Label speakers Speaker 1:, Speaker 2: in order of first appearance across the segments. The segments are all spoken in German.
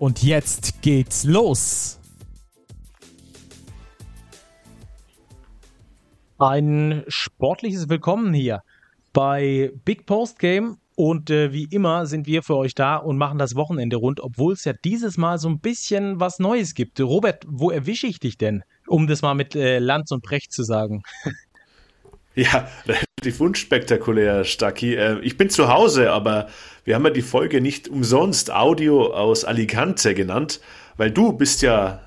Speaker 1: Und jetzt geht's los! Ein sportliches Willkommen hier bei Big Post Game. Und äh, wie immer sind wir für euch da und machen das Wochenende rund, obwohl es ja dieses Mal so ein bisschen was Neues gibt. Robert, wo erwische ich dich denn? Um das mal mit äh, Lanz und Brecht zu sagen.
Speaker 2: Ja, relativ unspektakulär, Stacki. Äh, ich bin zu Hause, aber wir haben ja die Folge nicht umsonst Audio aus Alicante genannt, weil du bist ja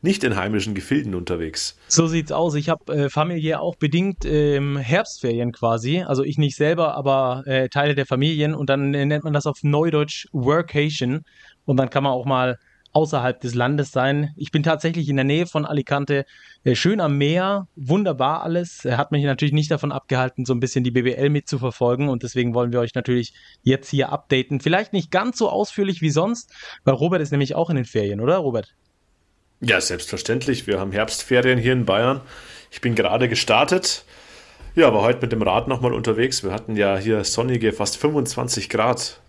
Speaker 2: nicht in heimischen Gefilden unterwegs.
Speaker 1: So sieht's aus. Ich habe äh, familiär auch bedingt ähm, Herbstferien quasi. Also ich nicht selber, aber äh, Teile der Familien. Und dann äh, nennt man das auf Neudeutsch Workation. Und dann kann man auch mal außerhalb des Landes sein. Ich bin tatsächlich in der Nähe von Alicante, äh, schön am Meer, wunderbar alles. Er hat mich natürlich nicht davon abgehalten, so ein bisschen die BBL mitzuverfolgen und deswegen wollen wir euch natürlich jetzt hier updaten. Vielleicht nicht ganz so ausführlich wie sonst, weil Robert ist nämlich auch in den Ferien, oder Robert?
Speaker 2: Ja, selbstverständlich. Wir haben Herbstferien hier in Bayern. Ich bin gerade gestartet. Ja, aber heute mit dem Rad nochmal unterwegs. Wir hatten ja hier sonnige fast 25 Grad.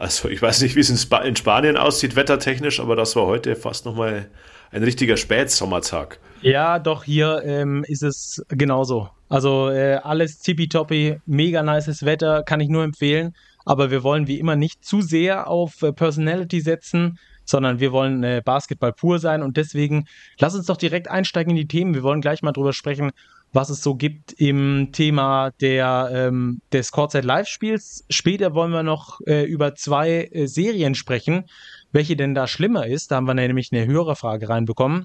Speaker 2: Also ich weiß nicht, wie es in, Sp in Spanien aussieht, wettertechnisch, aber das war heute fast nochmal ein richtiger Spätsommertag.
Speaker 1: Ja, doch, hier ähm, ist es genauso. Also äh, alles tippitoppi, mega nices Wetter, kann ich nur empfehlen. Aber wir wollen wie immer nicht zu sehr auf äh, Personality setzen sondern wir wollen äh, Basketball pur sein und deswegen lass uns doch direkt einsteigen in die Themen. Wir wollen gleich mal drüber sprechen, was es so gibt im Thema der, ähm, des Courtside Live-Spiels. Später wollen wir noch äh, über zwei äh, Serien sprechen, welche denn da schlimmer ist. Da haben wir nämlich eine höhere Frage reinbekommen.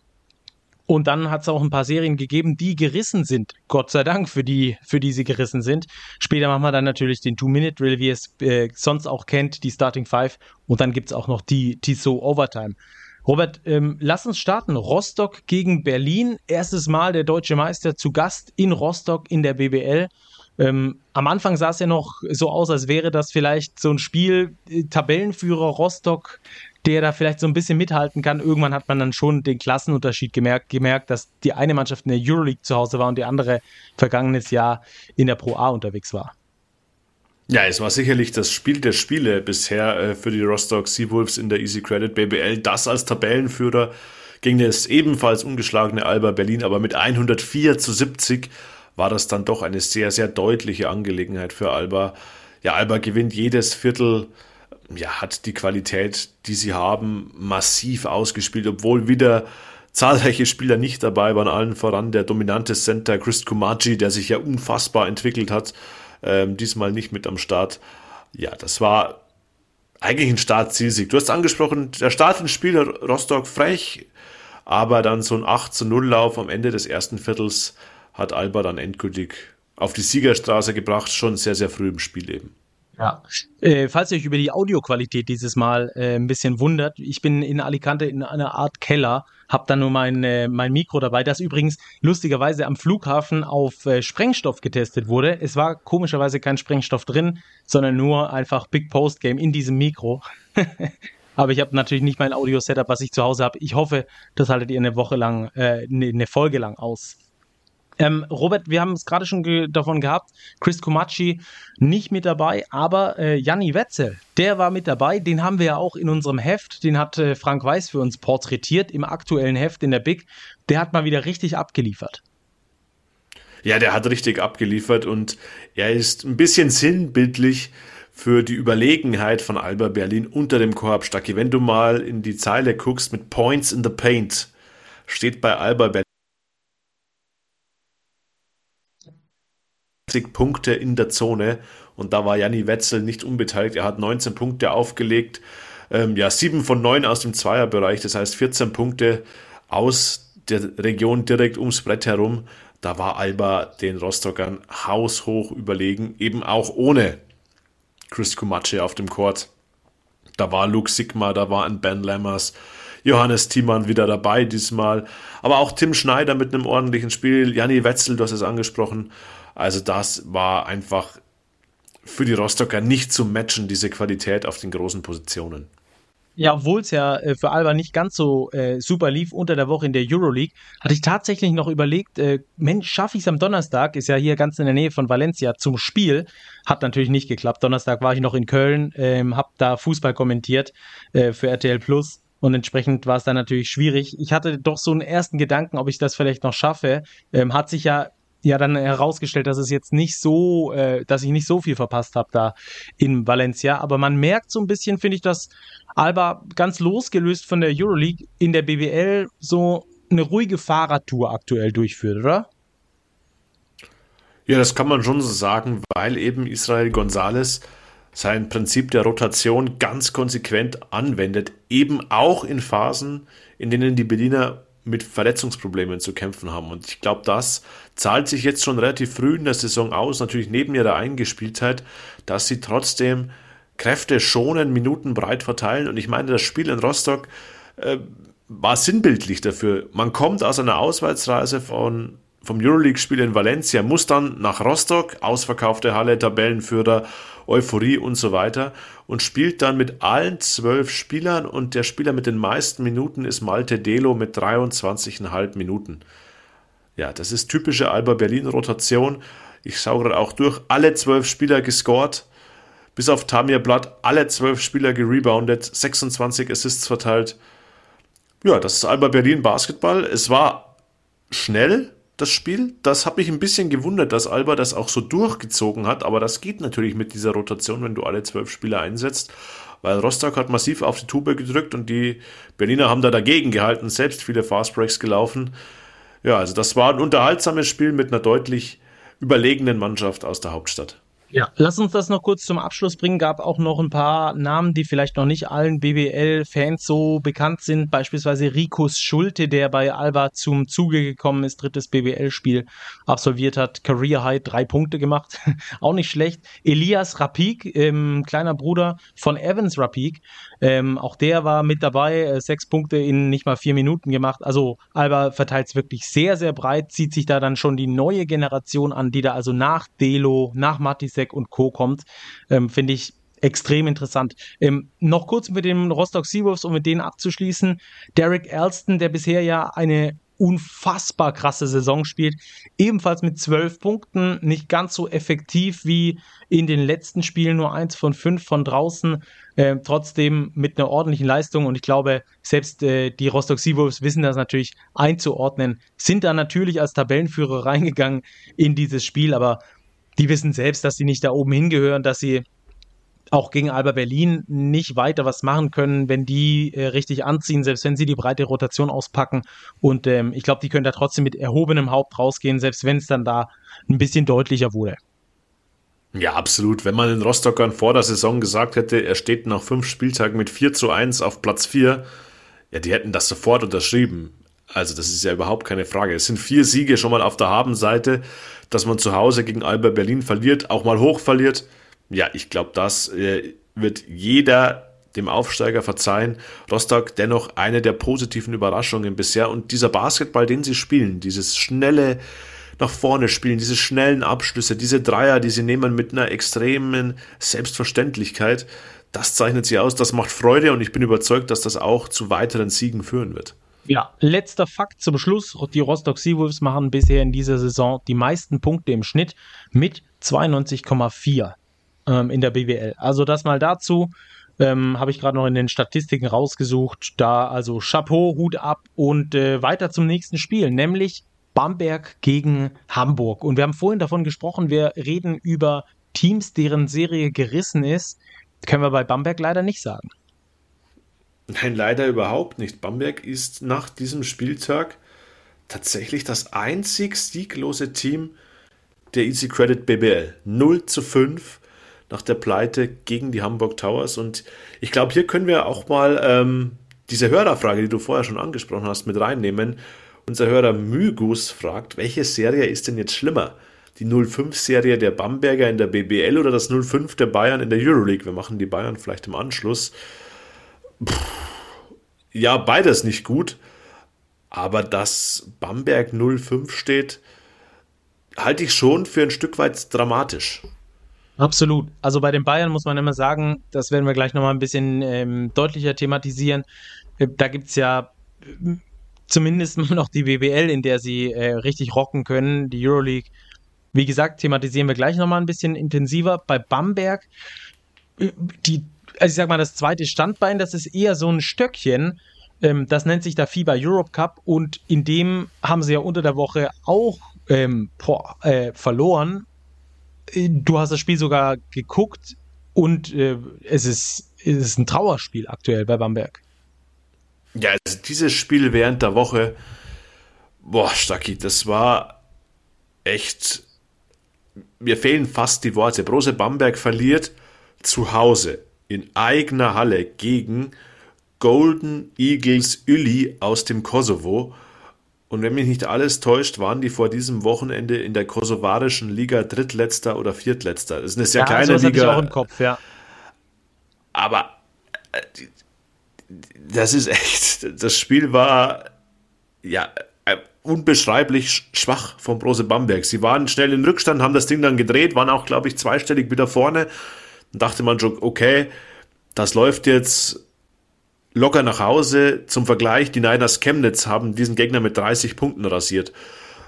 Speaker 1: Und dann hat es auch ein paar Serien gegeben, die gerissen sind. Gott sei Dank, für die, für die sie gerissen sind. Später machen wir dann natürlich den Two-Minute-Drill, wie ihr es äh, sonst auch kennt, die Starting Five. Und dann gibt's auch noch die Tissot Overtime. Robert, ähm, lass uns starten. Rostock gegen Berlin. Erstes Mal der deutsche Meister zu Gast in Rostock in der BBL. Ähm, am Anfang sah es ja noch so aus, als wäre das vielleicht so ein Spiel, äh, Tabellenführer Rostock der da vielleicht so ein bisschen mithalten kann. Irgendwann hat man dann schon den Klassenunterschied gemerkt, gemerkt, dass die eine Mannschaft in der Euroleague zu Hause war und die andere vergangenes Jahr in der Pro A unterwegs war.
Speaker 2: Ja, es war sicherlich das Spiel der Spiele bisher äh, für die Rostock Seawolves in der Easy Credit BBL. Das als Tabellenführer gegen das ebenfalls ungeschlagene Alba Berlin, aber mit 104 zu 70 war das dann doch eine sehr, sehr deutliche Angelegenheit für Alba. Ja, Alba gewinnt jedes Viertel ja, hat die Qualität, die sie haben, massiv ausgespielt, obwohl wieder zahlreiche Spieler nicht dabei waren, allen voran der dominante Center Chris Kumaji, der sich ja unfassbar entwickelt hat, ähm, diesmal nicht mit am Start. Ja, das war eigentlich ein Start-Zielsieg. Du hast angesprochen, der Start ins Spiel Rostock frech, aber dann so ein 8 zu 0 Lauf am Ende des ersten Viertels hat Alba dann endgültig auf die Siegerstraße gebracht, schon sehr, sehr früh im Spiel eben.
Speaker 1: Ja. Äh, falls ihr euch über die Audioqualität dieses Mal äh, ein bisschen wundert, ich bin in Alicante in einer Art Keller, hab da nur mein, äh, mein Mikro dabei, das übrigens lustigerweise am Flughafen auf äh, Sprengstoff getestet wurde. Es war komischerweise kein Sprengstoff drin, sondern nur einfach Big Post Game in diesem Mikro. Aber ich habe natürlich nicht mein Audio-Setup, was ich zu Hause habe. Ich hoffe, das haltet ihr eine Woche lang, äh, eine Folge lang aus. Ähm, Robert, wir haben es gerade schon ge davon gehabt, Chris Komachi nicht mit dabei, aber äh, Janni Wetzel, der war mit dabei, den haben wir ja auch in unserem Heft, den hat äh, Frank Weiß für uns porträtiert im aktuellen Heft in der Big, der hat mal wieder richtig abgeliefert.
Speaker 2: Ja, der hat richtig abgeliefert und er ist ein bisschen sinnbildlich für die Überlegenheit von Alba Berlin unter dem Korb. Stacki, wenn du mal in die Zeile guckst mit Points in the Paint, steht bei Alba Berlin Punkte in der Zone und da war Janni Wetzel nicht unbeteiligt. Er hat 19 Punkte aufgelegt, ähm, ja, 7 von 9 aus dem Zweierbereich, das heißt 14 Punkte aus der Region direkt ums Brett herum. Da war Alba den Rostockern haushoch überlegen, eben auch ohne Chris Kumatsche auf dem Court. Da war Luke Sigma, da war ein Ben Lammers. Johannes Thiemann wieder dabei diesmal. Aber auch Tim Schneider mit einem ordentlichen Spiel. Janni Wetzel, du hast es angesprochen. Also das war einfach für die Rostocker nicht zu matchen, diese Qualität auf den großen Positionen.
Speaker 1: Ja, obwohl es ja äh, für Alba nicht ganz so äh, super lief unter der Woche in der Euroleague, hatte ich tatsächlich noch überlegt, äh, Mensch, schaffe ich es am Donnerstag, ist ja hier ganz in der Nähe von Valencia zum Spiel. Hat natürlich nicht geklappt. Donnerstag war ich noch in Köln, ähm, habe da Fußball kommentiert äh, für RTL Plus. Und entsprechend war es dann natürlich schwierig. Ich hatte doch so einen ersten Gedanken, ob ich das vielleicht noch schaffe. Ähm, hat sich ja ja dann herausgestellt, dass es jetzt nicht so, äh, dass ich nicht so viel verpasst habe da in Valencia. Aber man merkt so ein bisschen, finde ich, dass Alba ganz losgelöst von der Euroleague in der BWL so eine ruhige Fahrradtour aktuell durchführt, oder?
Speaker 2: Ja, das kann man schon so sagen, weil eben Israel Gonzalez sein Prinzip der Rotation ganz konsequent anwendet, eben auch in Phasen, in denen die Berliner mit Verletzungsproblemen zu kämpfen haben. Und ich glaube, das zahlt sich jetzt schon relativ früh in der Saison aus, natürlich neben ihrer Eingespieltheit, dass sie trotzdem Kräfte schonen, Minuten breit verteilen. Und ich meine, das Spiel in Rostock äh, war sinnbildlich dafür. Man kommt aus einer Auswärtsreise von, vom Euroleague-Spiel in Valencia, muss dann nach Rostock, ausverkaufte Halle, Tabellenführer, Euphorie und so weiter und spielt dann mit allen zwölf Spielern und der Spieler mit den meisten Minuten ist Malte Delo mit 23,5 Minuten. Ja, das ist typische Alba Berlin Rotation. Ich schaue gerade auch durch, alle zwölf Spieler gescored, bis auf Tamir Blatt, alle zwölf Spieler gereboundet, 26 Assists verteilt. Ja, das ist Alba Berlin Basketball. Es war schnell, das Spiel. Das hat mich ein bisschen gewundert, dass Alba das auch so durchgezogen hat, aber das geht natürlich mit dieser Rotation, wenn du alle zwölf Spieler einsetzt, weil Rostock hat massiv auf die Tube gedrückt und die Berliner haben da dagegen gehalten, selbst viele Fastbreaks gelaufen. Ja, also das war ein unterhaltsames Spiel mit einer deutlich überlegenen Mannschaft aus der Hauptstadt.
Speaker 1: Ja, lass uns das noch kurz zum Abschluss bringen. Gab auch noch ein paar Namen, die vielleicht noch nicht allen BBL-Fans so bekannt sind. Beispielsweise Rikus Schulte, der bei Alba zum Zuge gekommen ist, drittes BBL-Spiel absolviert hat. Career High, drei Punkte gemacht. auch nicht schlecht. Elias Rapik, ähm, kleiner Bruder von Evans Rapik. Ähm, auch der war mit dabei. Äh, sechs Punkte in nicht mal vier Minuten gemacht. Also Alba verteilt es wirklich sehr, sehr breit. Zieht sich da dann schon die neue Generation an, die da also nach Delo, nach Matis Zizek und Co. kommt, ähm, finde ich extrem interessant. Ähm, noch kurz mit dem Rostock Seawolves, um mit denen abzuschließen. Derek Alston, der bisher ja eine unfassbar krasse Saison spielt, ebenfalls mit zwölf Punkten, nicht ganz so effektiv wie in den letzten Spielen, nur eins von fünf von draußen, äh, trotzdem mit einer ordentlichen Leistung. Und ich glaube, selbst äh, die Rostock Seawolves wissen das natürlich einzuordnen, sind da natürlich als Tabellenführer reingegangen in dieses Spiel, aber die wissen selbst, dass sie nicht da oben hingehören, dass sie auch gegen Alba Berlin nicht weiter was machen können, wenn die äh, richtig anziehen, selbst wenn sie die breite Rotation auspacken. Und ähm, ich glaube, die können da trotzdem mit erhobenem Haupt rausgehen, selbst wenn es dann da ein bisschen deutlicher wurde.
Speaker 2: Ja, absolut. Wenn man den Rostockern vor der Saison gesagt hätte, er steht nach fünf Spieltagen mit 4 zu 1 auf Platz 4, ja, die hätten das sofort unterschrieben. Also das ist ja überhaupt keine Frage. Es sind vier Siege schon mal auf der Habenseite, dass man zu Hause gegen Alba Berlin verliert, auch mal hoch verliert. Ja, ich glaube, das äh, wird jeder dem Aufsteiger verzeihen. Rostock dennoch eine der positiven Überraschungen bisher und dieser Basketball, den sie spielen, dieses schnelle nach vorne spielen, diese schnellen Abschlüsse, diese Dreier, die sie nehmen mit einer extremen Selbstverständlichkeit, das zeichnet sie aus, das macht Freude und ich bin überzeugt, dass das auch zu weiteren Siegen führen wird.
Speaker 1: Ja, letzter Fakt zum Schluss. Die Rostock Seawolves machen bisher in dieser Saison die meisten Punkte im Schnitt mit 92,4 ähm, in der BWL. Also das mal dazu. Ähm, Habe ich gerade noch in den Statistiken rausgesucht. Da also Chapeau, Hut ab und äh, weiter zum nächsten Spiel, nämlich Bamberg gegen Hamburg. Und wir haben vorhin davon gesprochen, wir reden über Teams, deren Serie gerissen ist. Können wir bei Bamberg leider nicht sagen.
Speaker 2: Nein, leider überhaupt nicht. Bamberg ist nach diesem Spieltag tatsächlich das einzig sieglose Team der Easy Credit BBL. 0 zu 5 nach der Pleite gegen die Hamburg Towers. Und ich glaube, hier können wir auch mal ähm, diese Hörerfrage, die du vorher schon angesprochen hast, mit reinnehmen. Unser Hörer Mygus fragt, welche Serie ist denn jetzt schlimmer? Die 05-Serie der Bamberger in der BBL oder das 05 der Bayern in der Euroleague? Wir machen die Bayern vielleicht im Anschluss ja, beides nicht gut. Aber dass Bamberg 05 steht, halte ich schon für ein Stück weit dramatisch.
Speaker 1: Absolut. Also bei den Bayern muss man immer sagen, das werden wir gleich nochmal ein bisschen ähm, deutlicher thematisieren. Äh, da gibt es ja äh, zumindest noch die BBL, in der sie äh, richtig rocken können, die Euroleague. Wie gesagt, thematisieren wir gleich nochmal ein bisschen intensiver. Bei Bamberg, äh, die, also ich sag mal, das zweite Standbein, das ist eher so ein Stöckchen. Ähm, das nennt sich der FIBA Europe Cup und in dem haben sie ja unter der Woche auch ähm, boah, äh, verloren. Du hast das Spiel sogar geguckt und äh, es, ist, es ist ein Trauerspiel aktuell bei Bamberg.
Speaker 2: Ja, also dieses Spiel während der Woche, boah, Stacki, das war echt. Mir fehlen fast die Worte. Brose Bamberg verliert zu Hause in eigener Halle gegen Golden Eagles Uli aus dem Kosovo. Und wenn mich nicht alles täuscht, waren die vor diesem Wochenende in der kosovarischen Liga drittletzter oder viertletzter. Das ist eine sehr ja, kleine Liga. Ich auch im Kopf, ja. Aber äh, das ist echt, das Spiel war ja äh, unbeschreiblich schwach von Brose Bamberg. Sie waren schnell in Rückstand, haben das Ding dann gedreht, waren auch, glaube ich, zweistellig wieder vorne. Dann dachte man schon, okay, das läuft jetzt locker nach Hause. Zum Vergleich, die Niners Chemnitz haben diesen Gegner mit 30 Punkten rasiert.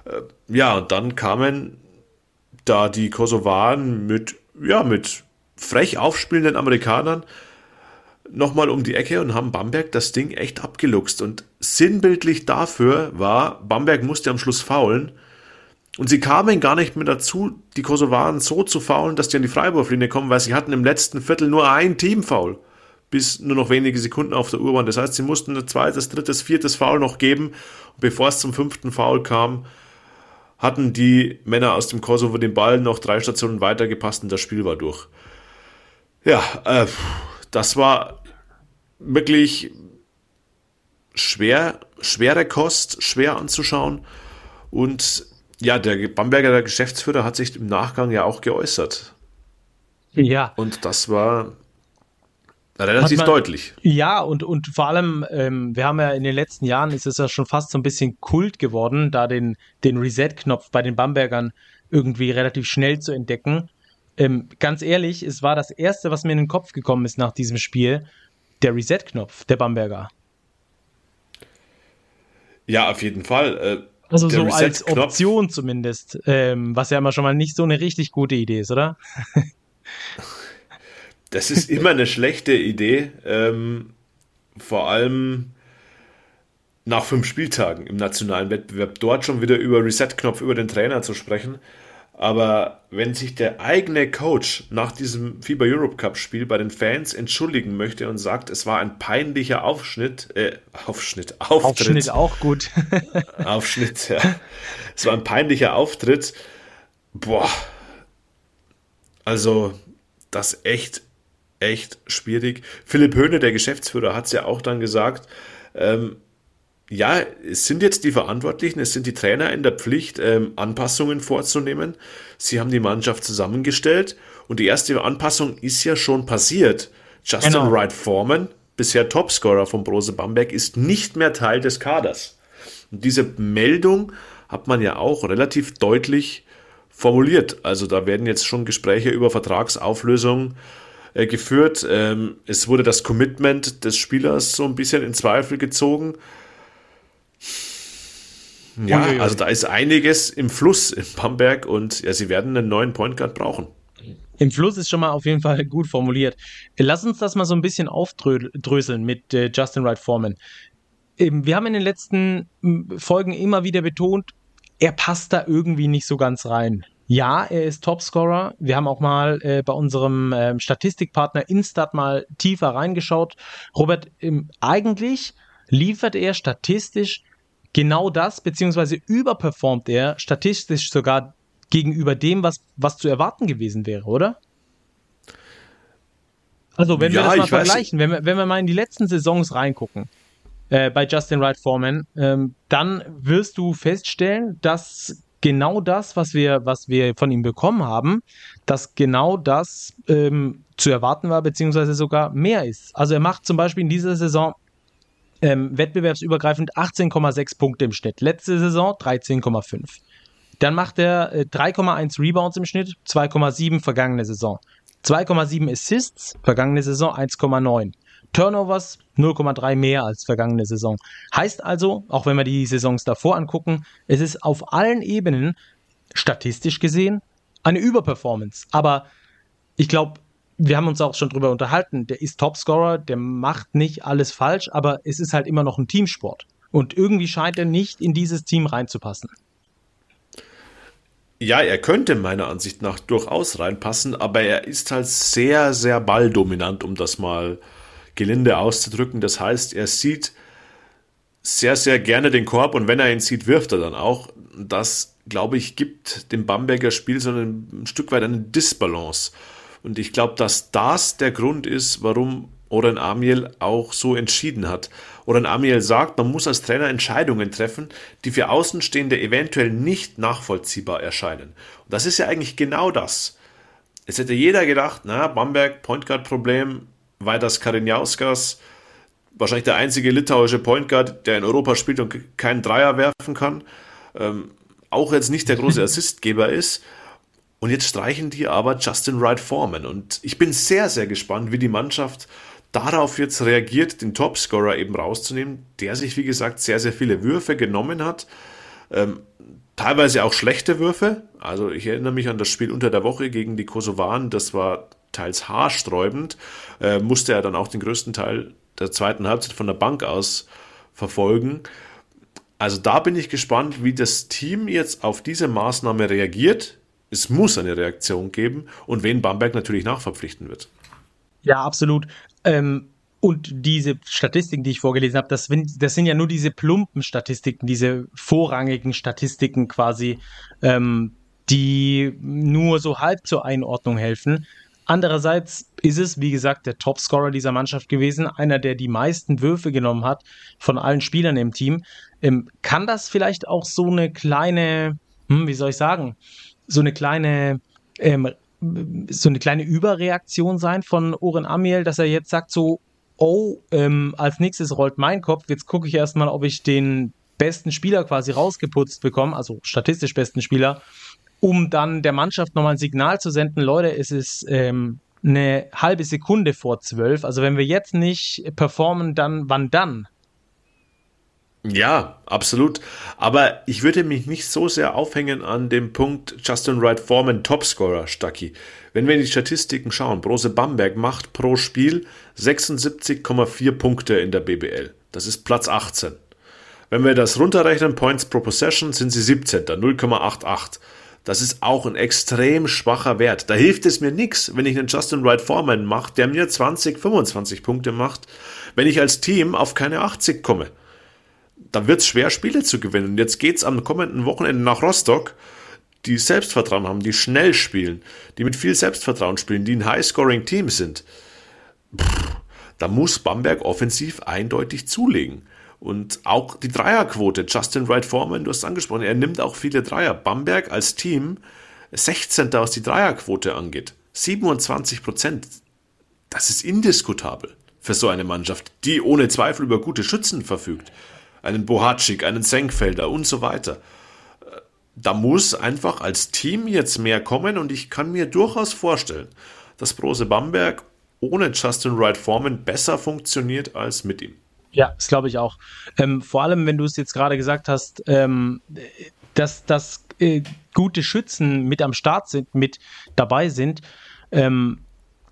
Speaker 2: Äh, ja, und dann kamen da die Kosovaren mit, ja, mit frech aufspielenden Amerikanern nochmal um die Ecke und haben Bamberg das Ding echt abgeluchst. Und sinnbildlich dafür war, Bamberg musste am Schluss faulen. Und sie kamen gar nicht mehr dazu, die Kosovaren so zu faulen, dass die an die Freiwurflinie kommen, weil sie hatten im letzten Viertel nur ein Teamfoul bis nur noch wenige Sekunden auf der Uhr waren. Das heißt, sie mussten ein zweites, drittes, viertes Foul noch geben. Und bevor es zum fünften Foul kam, hatten die Männer aus dem Kosovo den Ball noch drei Stationen weitergepasst und das Spiel war durch. Ja, äh, das war wirklich schwer, schwere Kost, schwer anzuschauen. Und ja, der Bamberger, der Geschäftsführer, hat sich im Nachgang ja auch geäußert.
Speaker 1: Ja.
Speaker 2: Und das war Relativ man, deutlich.
Speaker 1: Ja, und, und vor allem, ähm, wir haben ja in den letzten Jahren, ist es ja schon fast so ein bisschen Kult geworden, da den, den Reset-Knopf bei den Bambergern irgendwie relativ schnell zu entdecken. Ähm, ganz ehrlich, es war das Erste, was mir in den Kopf gekommen ist nach diesem Spiel, der Reset-Knopf der Bamberger.
Speaker 2: Ja, auf jeden Fall. Äh,
Speaker 1: also so als Option zumindest, ähm, was ja immer schon mal nicht so eine richtig gute Idee ist, oder?
Speaker 2: Das ist immer eine schlechte Idee. Ähm, vor allem nach fünf Spieltagen im nationalen Wettbewerb dort schon wieder über Reset-Knopf über den Trainer zu sprechen. Aber wenn sich der eigene Coach nach diesem FIBA Europe Cup Spiel bei den Fans entschuldigen möchte und sagt, es war ein peinlicher Aufschnitt, äh, Aufschnitt, Auftritt.
Speaker 1: Aufschnitt auch gut.
Speaker 2: Aufschnitt, ja. Es war ein peinlicher Auftritt. Boah. Also, das echt echt schwierig. Philipp Höhne, der Geschäftsführer, hat es ja auch dann gesagt, ähm, ja, es sind jetzt die Verantwortlichen, es sind die Trainer in der Pflicht, ähm, Anpassungen vorzunehmen. Sie haben die Mannschaft zusammengestellt und die erste Anpassung ist ja schon passiert. Justin genau. Wright Foreman, bisher Topscorer von Brose Bamberg, ist nicht mehr Teil des Kaders. Und diese Meldung hat man ja auch relativ deutlich formuliert. Also da werden jetzt schon Gespräche über Vertragsauflösung äh, geführt. Ähm, es wurde das Commitment des Spielers so ein bisschen in Zweifel gezogen. Ja, also da ist einiges im Fluss in Bamberg und ja, sie werden einen neuen Point Guard brauchen.
Speaker 1: Im Fluss ist schon mal auf jeden Fall gut formuliert. Lass uns das mal so ein bisschen aufdröseln mit äh, Justin Wright Foreman. Ähm, wir haben in den letzten Folgen immer wieder betont, er passt da irgendwie nicht so ganz rein. Ja, er ist Topscorer. Wir haben auch mal äh, bei unserem äh, Statistikpartner Instat mal tiefer reingeschaut. Robert, ähm, eigentlich liefert er statistisch genau das, beziehungsweise überperformt er statistisch sogar gegenüber dem, was, was zu erwarten gewesen wäre, oder? Also, wenn ja, wir das mal vergleichen, wenn wir, wenn wir mal in die letzten Saisons reingucken, äh, bei Justin Wright Foreman, ähm, dann wirst du feststellen, dass genau das, was wir, was wir von ihm bekommen haben, dass genau das ähm, zu erwarten war, beziehungsweise sogar mehr ist. Also er macht zum Beispiel in dieser Saison ähm, wettbewerbsübergreifend 18,6 Punkte im Schnitt. Letzte Saison 13,5. Dann macht er äh, 3,1 Rebounds im Schnitt, 2,7 vergangene Saison. 2,7 Assists, vergangene Saison 1,9. Turnovers 0,3 mehr als vergangene Saison. Heißt also, auch wenn wir die Saisons davor angucken, es ist auf allen Ebenen statistisch gesehen eine Überperformance. Aber ich glaube, wir haben uns auch schon drüber unterhalten. Der ist Topscorer, der macht nicht alles falsch, aber es ist halt immer noch ein Teamsport. Und irgendwie scheint er nicht in dieses Team reinzupassen.
Speaker 2: Ja, er könnte meiner Ansicht nach durchaus reinpassen, aber er ist halt sehr, sehr balldominant, um das mal gelinde auszudrücken. Das heißt, er sieht sehr, sehr gerne den Korb und wenn er ihn sieht, wirft er dann auch. Das, glaube ich, gibt dem Bamberger Spiel so ein, Stück weit eine Disbalance. Und ich glaube, dass das der Grund ist, warum Oren Amiel auch so entschieden hat. Oren Amiel sagt, man muss als Trainer Entscheidungen treffen, die für Außenstehende eventuell nicht nachvollziehbar erscheinen. Und das ist ja eigentlich genau das. Es hätte jeder gedacht, na, Bamberg, Point Guard Problem, Vaidas Karinjauskas, wahrscheinlich der einzige litauische Point Guard, der in Europa spielt und keinen Dreier werfen kann, ähm, auch jetzt nicht der große Assistgeber ist. Und jetzt streichen die aber Justin Wright Foreman. Und ich bin sehr, sehr gespannt, wie die Mannschaft darauf jetzt reagiert, den Topscorer eben rauszunehmen, der sich, wie gesagt, sehr, sehr viele Würfe genommen hat. Ähm, teilweise auch schlechte Würfe. Also ich erinnere mich an das Spiel unter der Woche gegen die Kosovaren. Das war teils haarsträubend. Äh, musste er dann auch den größten Teil der zweiten Halbzeit von der Bank aus verfolgen. Also da bin ich gespannt, wie das Team jetzt auf diese Maßnahme reagiert. Es muss eine Reaktion geben und wen Bamberg natürlich nachverpflichten wird.
Speaker 1: Ja, absolut. Ähm, und diese Statistiken, die ich vorgelesen habe, das, das, sind ja nur diese plumpen Statistiken, diese vorrangigen Statistiken quasi, ähm, die nur so halb zur Einordnung helfen. Andererseits ist es, wie gesagt, der Topscorer dieser Mannschaft gewesen, einer, der die meisten Würfe genommen hat von allen Spielern im Team. Ähm, kann das vielleicht auch so eine kleine, hm, wie soll ich sagen, so eine kleine ähm, so eine kleine Überreaktion sein von Oren Amiel, dass er jetzt sagt so, oh, ähm, als nächstes rollt mein Kopf, jetzt gucke ich erstmal, ob ich den besten Spieler quasi rausgeputzt bekomme, also statistisch besten Spieler, um dann der Mannschaft nochmal ein Signal zu senden, Leute, es ist ähm, eine halbe Sekunde vor zwölf, also wenn wir jetzt nicht performen, dann wann dann?
Speaker 2: Ja, absolut. Aber ich würde mich nicht so sehr aufhängen an dem Punkt Justin Wright Foreman Topscorer, Stucky. Wenn wir in die Statistiken schauen, Brose Bamberg macht pro Spiel 76,4 Punkte in der BBL. Das ist Platz 18. Wenn wir das runterrechnen, Points pro Possession, sind sie 17. 0,88. Das ist auch ein extrem schwacher Wert. Da hilft es mir nichts, wenn ich einen Justin Wright Foreman mache, der mir 20, 25 Punkte macht, wenn ich als Team auf keine 80 komme da wird es schwer, Spiele zu gewinnen. Und jetzt geht es am kommenden Wochenende nach Rostock, die Selbstvertrauen haben, die schnell spielen, die mit viel Selbstvertrauen spielen, die ein High-Scoring-Team sind. Pff, da muss Bamberg offensiv eindeutig zulegen. Und auch die Dreierquote, Justin Wright Foreman, du hast es angesprochen, er nimmt auch viele Dreier. Bamberg als Team 16. was die Dreierquote angeht. 27 Prozent. Das ist indiskutabel für so eine Mannschaft, die ohne Zweifel über gute Schützen verfügt einen Bohatschik, einen Senkfelder und so weiter. Da muss einfach als Team jetzt mehr kommen und ich kann mir durchaus vorstellen, dass Brose Bamberg ohne Justin Wright Foreman besser funktioniert als mit ihm.
Speaker 1: Ja, das glaube ich auch. Ähm, vor allem, wenn du es jetzt gerade gesagt hast, ähm, dass, dass äh, gute Schützen mit am Start sind, mit dabei sind, ähm,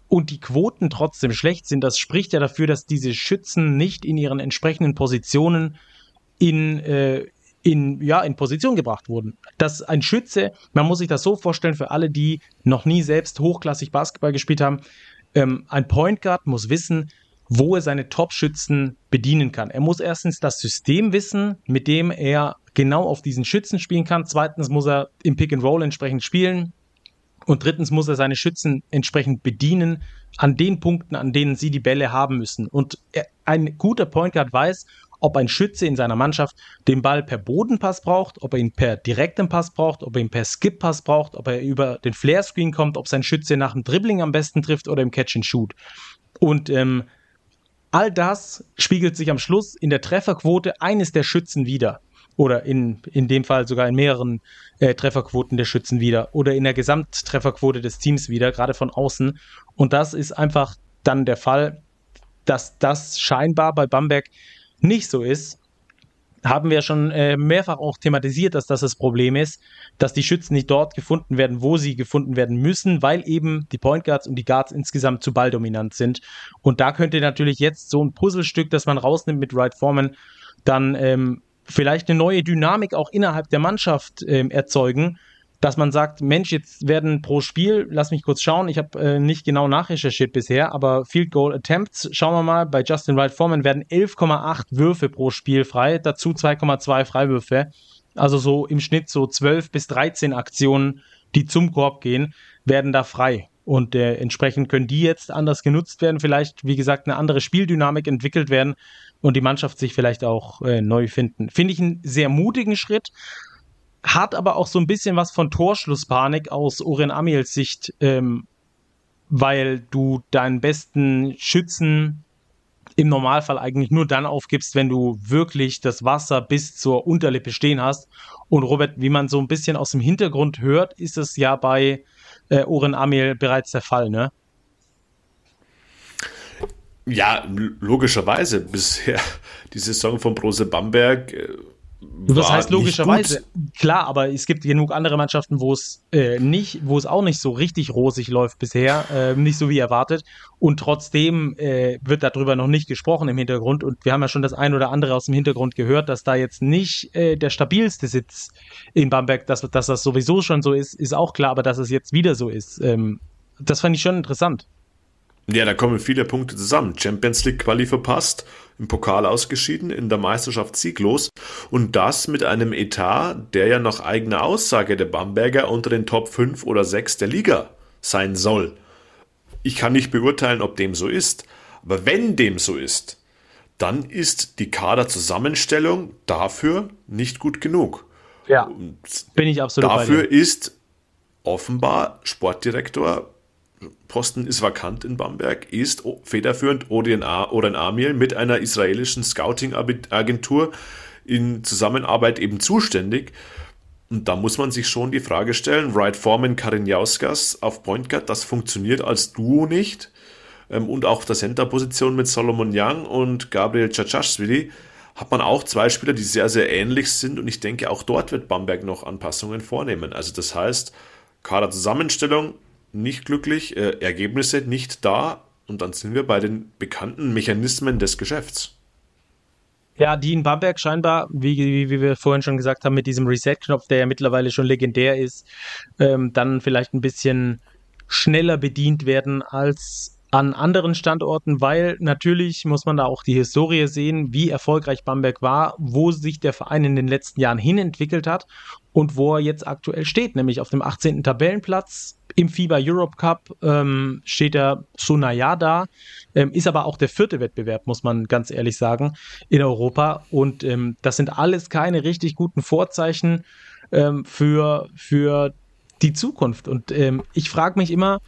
Speaker 1: und die Quoten trotzdem schlecht sind, das spricht ja dafür, dass diese Schützen nicht in ihren entsprechenden Positionen in, äh, in, ja, in Position gebracht wurden. Dass ein Schütze, man muss sich das so vorstellen, für alle, die noch nie selbst hochklassig Basketball gespielt haben, ähm, ein Point Guard muss wissen, wo er seine Top-Schützen bedienen kann. Er muss erstens das System wissen, mit dem er genau auf diesen Schützen spielen kann. Zweitens muss er im Pick and Roll entsprechend spielen. Und drittens muss er seine Schützen entsprechend bedienen an den Punkten, an denen sie die Bälle haben müssen. Und ein guter Point Guard weiß, ob ein Schütze in seiner Mannschaft den Ball per Bodenpass braucht, ob er ihn per direktem Pass braucht, ob er ihn per Skip-Pass braucht, ob er über den Flare-Screen kommt, ob sein Schütze nach dem Dribbling am besten trifft oder im Catch-and-Shoot. Und ähm, All das spiegelt sich am Schluss in der Trefferquote eines der Schützen wieder. Oder in, in dem Fall sogar in mehreren äh, Trefferquoten der Schützen wieder. Oder in der Gesamttrefferquote des Teams wieder, gerade von außen. Und das ist einfach dann der Fall, dass das scheinbar bei Bamberg nicht so ist haben wir schon äh, mehrfach auch thematisiert, dass das das Problem ist, dass die Schützen nicht dort gefunden werden, wo sie gefunden werden müssen, weil eben die Point Guards und die Guards insgesamt zu balldominant sind. Und da könnte natürlich jetzt so ein Puzzlestück, das man rausnimmt mit Wright Foreman, dann ähm, vielleicht eine neue Dynamik auch innerhalb der Mannschaft ähm, erzeugen, dass man sagt, Mensch, jetzt werden pro Spiel, lass mich kurz schauen, ich habe äh, nicht genau nachrecherchiert bisher, aber Field Goal Attempts, schauen wir mal, bei Justin Wright Foreman werden 11,8 Würfe pro Spiel frei, dazu 2,2 Freiwürfe. Also so im Schnitt so 12 bis 13 Aktionen, die zum Korb gehen, werden da frei. Und äh, entsprechend können die jetzt anders genutzt werden, vielleicht, wie gesagt, eine andere Spieldynamik entwickelt werden und die Mannschaft sich vielleicht auch äh, neu finden. Finde ich einen sehr mutigen Schritt hat aber auch so ein bisschen was von Torschlusspanik aus Oren Amiels Sicht, ähm, weil du deinen besten Schützen im Normalfall eigentlich nur dann aufgibst, wenn du wirklich das Wasser bis zur Unterlippe stehen hast. Und Robert, wie man so ein bisschen aus dem Hintergrund hört, ist es ja bei äh, Oren Amiel bereits der Fall, ne?
Speaker 2: Ja, logischerweise. Bisher die Saison von Brose Bamberg
Speaker 1: das heißt logischerweise, klar, aber es gibt genug andere Mannschaften, wo es äh, nicht, wo es auch nicht so richtig rosig läuft bisher, äh, nicht so wie erwartet. Und trotzdem äh, wird darüber noch nicht gesprochen im Hintergrund. Und wir haben ja schon das ein oder andere aus dem Hintergrund gehört, dass da jetzt nicht äh, der stabilste Sitz in Bamberg, dass, dass das sowieso schon so ist, ist auch klar, aber dass es jetzt wieder so ist. Ähm, das fand ich schon interessant.
Speaker 2: Ja, da kommen viele Punkte zusammen. Champions League Quali verpasst, im Pokal ausgeschieden, in der Meisterschaft sieglos und das mit einem Etat, der ja nach eigener Aussage der Bamberger unter den Top 5 oder 6 der Liga sein soll. Ich kann nicht beurteilen, ob dem so ist, aber wenn dem so ist, dann ist die Kaderzusammenstellung dafür nicht gut genug.
Speaker 1: Ja, und bin ich absolut
Speaker 2: Dafür ist offenbar Sportdirektor Posten ist vakant in Bamberg, ist federführend Odin, Odin Amir mit einer israelischen Scouting-Agentur in Zusammenarbeit eben zuständig. Und da muss man sich schon die Frage stellen, Wright Foreman, Karin Jauskas auf Point Guard, das funktioniert als Duo nicht. Ähm, und auch der Center-Position mit Solomon Young und Gabriel Cacashvili hat man auch zwei Spieler, die sehr, sehr ähnlich sind. Und ich denke, auch dort wird Bamberg noch Anpassungen vornehmen. Also das heißt, Kaderzusammenstellung nicht glücklich, äh, Ergebnisse nicht da und dann sind wir bei den bekannten Mechanismen des Geschäfts.
Speaker 1: Ja, die in Bamberg scheinbar, wie, wie, wie wir vorhin schon gesagt haben, mit diesem Reset-Knopf, der ja mittlerweile schon legendär ist, ähm, dann vielleicht ein bisschen schneller bedient werden als an anderen Standorten, weil natürlich muss man da auch die Historie sehen, wie erfolgreich Bamberg war, wo sich der Verein in den letzten Jahren hin entwickelt hat und wo er jetzt aktuell steht, nämlich auf dem 18. Tabellenplatz. Im FIBA Europe Cup ähm, steht er so naja da, ähm, ist aber auch der vierte Wettbewerb, muss man ganz ehrlich sagen, in Europa. Und ähm, das sind alles keine richtig guten Vorzeichen ähm, für, für die Zukunft. Und ähm, ich frage mich immer,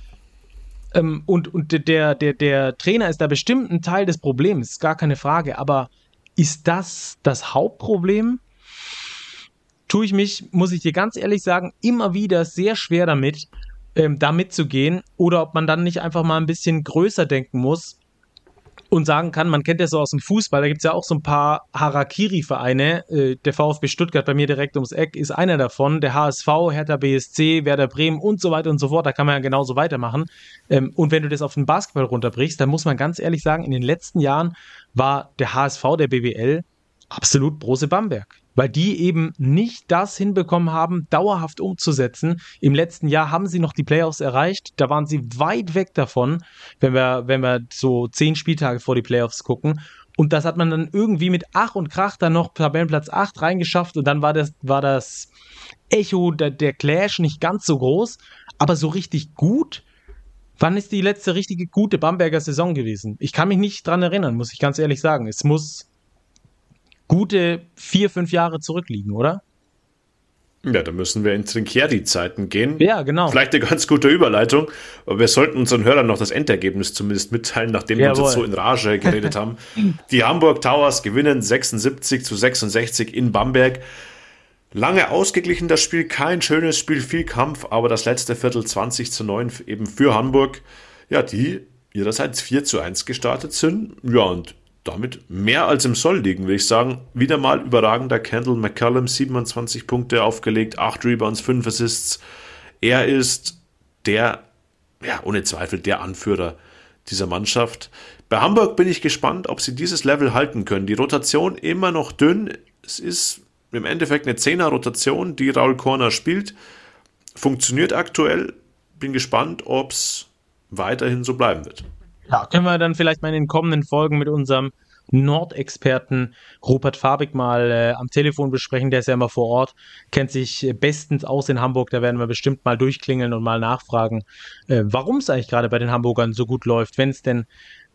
Speaker 1: ähm, und und der, der, der Trainer ist da bestimmt ein Teil des Problems, gar keine Frage. Aber ist das das Hauptproblem? Tue ich mich, muss ich dir ganz ehrlich sagen, immer wieder sehr schwer damit, ähm, da mitzugehen. Oder ob man dann nicht einfach mal ein bisschen größer denken muss und sagen kann, man kennt das so aus dem Fußball, da gibt es ja auch so ein paar Harakiri-Vereine. Äh, der VfB Stuttgart bei mir direkt ums Eck ist einer davon. Der HSV, Hertha BSC, Werder Bremen und so weiter und so fort. Da kann man ja genauso weitermachen. Ähm, und wenn du das auf den Basketball runterbrichst, dann muss man ganz ehrlich sagen, in den letzten Jahren war der HSV der BWL absolut Brose Bamberg weil die eben nicht das hinbekommen haben, dauerhaft umzusetzen. Im letzten Jahr haben sie noch die Playoffs erreicht, da waren sie weit weg davon, wenn wir, wenn wir so zehn Spieltage vor die Playoffs gucken. Und das hat man dann irgendwie mit Ach und Krach dann noch Tabellenplatz 8 reingeschafft und dann war das, war das Echo, der, der Clash nicht ganz so groß, aber so richtig gut. Wann ist die letzte richtige gute Bamberger Saison gewesen? Ich kann mich nicht dran erinnern, muss ich ganz ehrlich sagen. Es muss gute vier, fünf Jahre zurückliegen, oder?
Speaker 2: Ja, da müssen wir in Trinchieri-Zeiten gehen.
Speaker 1: Ja, genau.
Speaker 2: Vielleicht eine ganz gute Überleitung, aber wir sollten unseren Hörern noch das Endergebnis zumindest mitteilen, nachdem Jawohl. wir uns jetzt so in Rage geredet haben. Die Hamburg Towers gewinnen 76 zu 66 in Bamberg. Lange ausgeglichen das Spiel, kein schönes Spiel, viel Kampf, aber das letzte Viertel 20 zu 9 eben für Hamburg, ja, die ihrerseits 4 zu 1 gestartet sind. Ja, und damit mehr als im Soll liegen, würde ich sagen. Wieder mal überragender Kendall McCallum, 27 Punkte aufgelegt, 8 Rebounds, 5 Assists. Er ist der, ja, ohne Zweifel der Anführer dieser Mannschaft. Bei Hamburg bin ich gespannt, ob sie dieses Level halten können. Die Rotation immer noch dünn. Es ist im Endeffekt eine 10er Rotation, die Raul Korner spielt. Funktioniert aktuell. Bin gespannt, ob es weiterhin so bleiben wird.
Speaker 1: Ja, können wir dann vielleicht mal in den kommenden Folgen mit unserem Nordexperten Rupert Fabig mal äh, am Telefon besprechen. Der ist ja immer vor Ort, kennt sich bestens aus in Hamburg. Da werden wir bestimmt mal durchklingeln und mal nachfragen, äh, warum es eigentlich gerade bei den Hamburgern so gut läuft, wenn es denn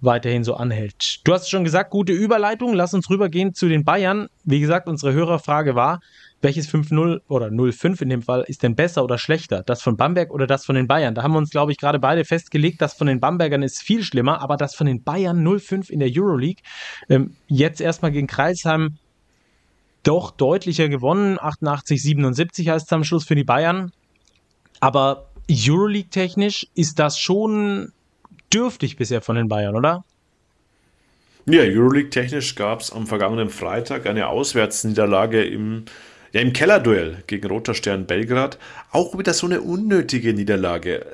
Speaker 1: weiterhin so anhält. Du hast schon gesagt, gute Überleitung. Lass uns rübergehen zu den Bayern. Wie gesagt, unsere Hörerfrage war, welches 5-0 oder 0-5 in dem Fall ist denn besser oder schlechter? Das von Bamberg oder das von den Bayern? Da haben wir uns, glaube ich, gerade beide festgelegt, das von den Bambergern ist viel schlimmer, aber das von den Bayern 0-5 in der Euroleague. Ähm, jetzt erstmal gegen Kreisheim doch deutlicher gewonnen. 88, 77 heißt es am Schluss für die Bayern. Aber Euroleague-technisch ist das schon dürftig bisher von den Bayern, oder?
Speaker 2: Ja, Euroleague-technisch gab es am vergangenen Freitag eine Auswärtsniederlage im ja, im Kellerduell gegen Roter Stern Belgrad auch wieder so eine unnötige Niederlage.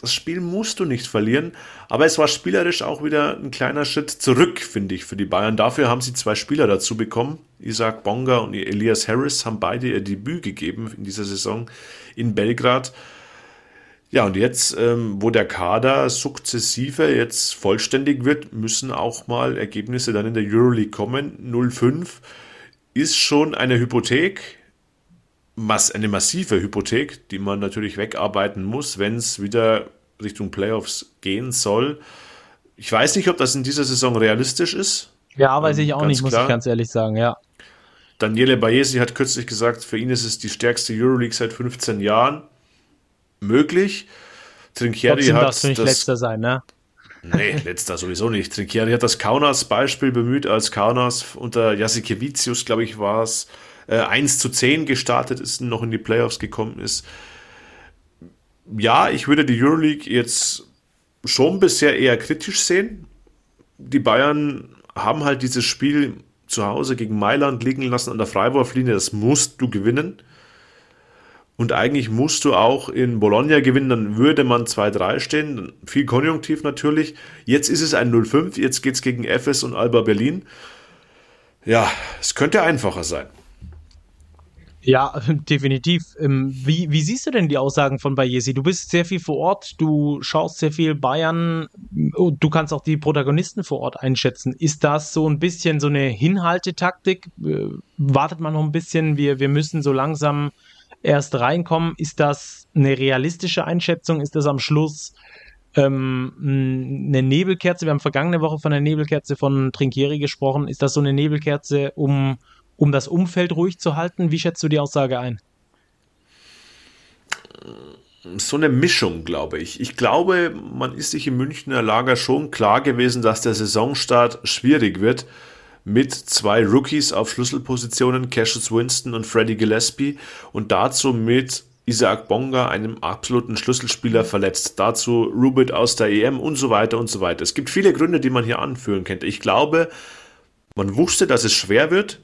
Speaker 2: Das Spiel musst du nicht verlieren, aber es war spielerisch auch wieder ein kleiner Schritt zurück, finde ich, für die Bayern. Dafür haben sie zwei Spieler dazu bekommen. Isaac Bonga und Elias Harris haben beide ihr Debüt gegeben in dieser Saison in Belgrad. Ja, und jetzt, ähm, wo der Kader sukzessive jetzt vollständig wird, müssen auch mal Ergebnisse dann in der Euroleague kommen. 0-5 ist schon eine Hypothek, eine massive Hypothek, die man natürlich wegarbeiten muss, wenn es wieder Richtung Playoffs gehen soll. Ich weiß nicht, ob das in dieser Saison realistisch ist.
Speaker 1: Ja, weiß ich auch nicht, klar. muss ich ganz ehrlich sagen, ja.
Speaker 2: Daniele Baesi hat kürzlich gesagt, für ihn ist es die stärkste Euroleague seit 15 Jahren. Möglich.
Speaker 1: Trinkieri hat darfst du nicht das, letzter sein, ne?
Speaker 2: Nee, letzter sowieso nicht. Trinkieri hat das Kaunas-Beispiel bemüht, als Kaunas unter Jasikevicius, glaube ich, war es, äh, 1 zu 10 gestartet ist und noch in die Playoffs gekommen ist. Ja, ich würde die Euroleague jetzt schon bisher eher kritisch sehen. Die Bayern haben halt dieses Spiel zu Hause gegen Mailand liegen lassen an der Freiwurflinie. Das musst du gewinnen. Und eigentlich musst du auch in Bologna gewinnen, dann würde man 2-3 stehen. Viel Konjunktiv natürlich. Jetzt ist es ein 0-5, jetzt geht es gegen FS und Alba Berlin. Ja, es könnte einfacher sein.
Speaker 1: Ja, definitiv. Ähm, wie, wie siehst du denn die Aussagen von Bayesi? Du bist sehr viel vor Ort, du schaust sehr viel Bayern, du kannst auch die Protagonisten vor Ort einschätzen. Ist das so ein bisschen so eine Hinhaltetaktik? Äh, wartet man noch ein bisschen, wir, wir müssen so langsam erst reinkommen. Ist das eine realistische Einschätzung? Ist das am Schluss ähm, eine Nebelkerze? Wir haben vergangene Woche von der Nebelkerze von Trinkieri gesprochen. Ist das so eine Nebelkerze, um, um das Umfeld ruhig zu halten? Wie schätzt du die Aussage ein?
Speaker 2: so eine Mischung, glaube ich. Ich glaube, man ist sich im Münchner Lager schon klar gewesen, dass der Saisonstart schwierig wird mit zwei Rookies auf Schlüsselpositionen, Cassius Winston und Freddie Gillespie und dazu mit Isaac Bonga, einem absoluten Schlüsselspieler, verletzt. Dazu Rubit aus der EM und so weiter und so weiter. Es gibt viele Gründe, die man hier anführen könnte. Ich glaube, man wusste, dass es schwer wird,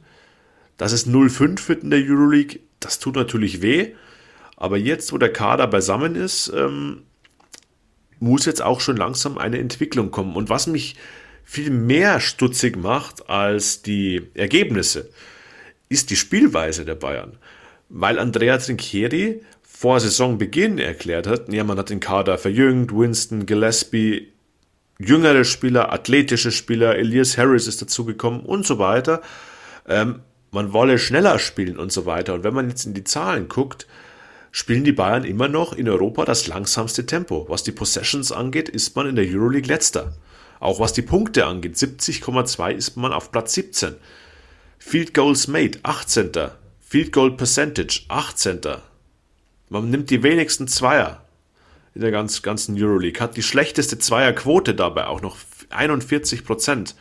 Speaker 2: dass es 0-5 wird in der Euroleague. Das tut natürlich weh. Aber jetzt, wo der Kader beisammen ist, ähm, muss jetzt auch schon langsam eine Entwicklung kommen. Und was mich viel mehr stutzig macht als die Ergebnisse, ist die Spielweise der Bayern. Weil Andrea Trinchieri vor Saisonbeginn erklärt hat, ja, man hat den Kader verjüngt, Winston, Gillespie, jüngere Spieler, athletische Spieler, Elias Harris ist dazugekommen und so weiter. Ähm, man wolle schneller spielen und so weiter. Und wenn man jetzt in die Zahlen guckt, spielen die Bayern immer noch in Europa das langsamste Tempo. Was die Possessions angeht, ist man in der Euroleague letzter. Auch was die Punkte angeht, 70,2 ist man auf Platz 17. Field Goals Made, 18. Field Goal Percentage, 18. Man nimmt die wenigsten Zweier in der ganz, ganzen Euroleague, hat die schlechteste Zweierquote dabei, auch noch 41 Prozent.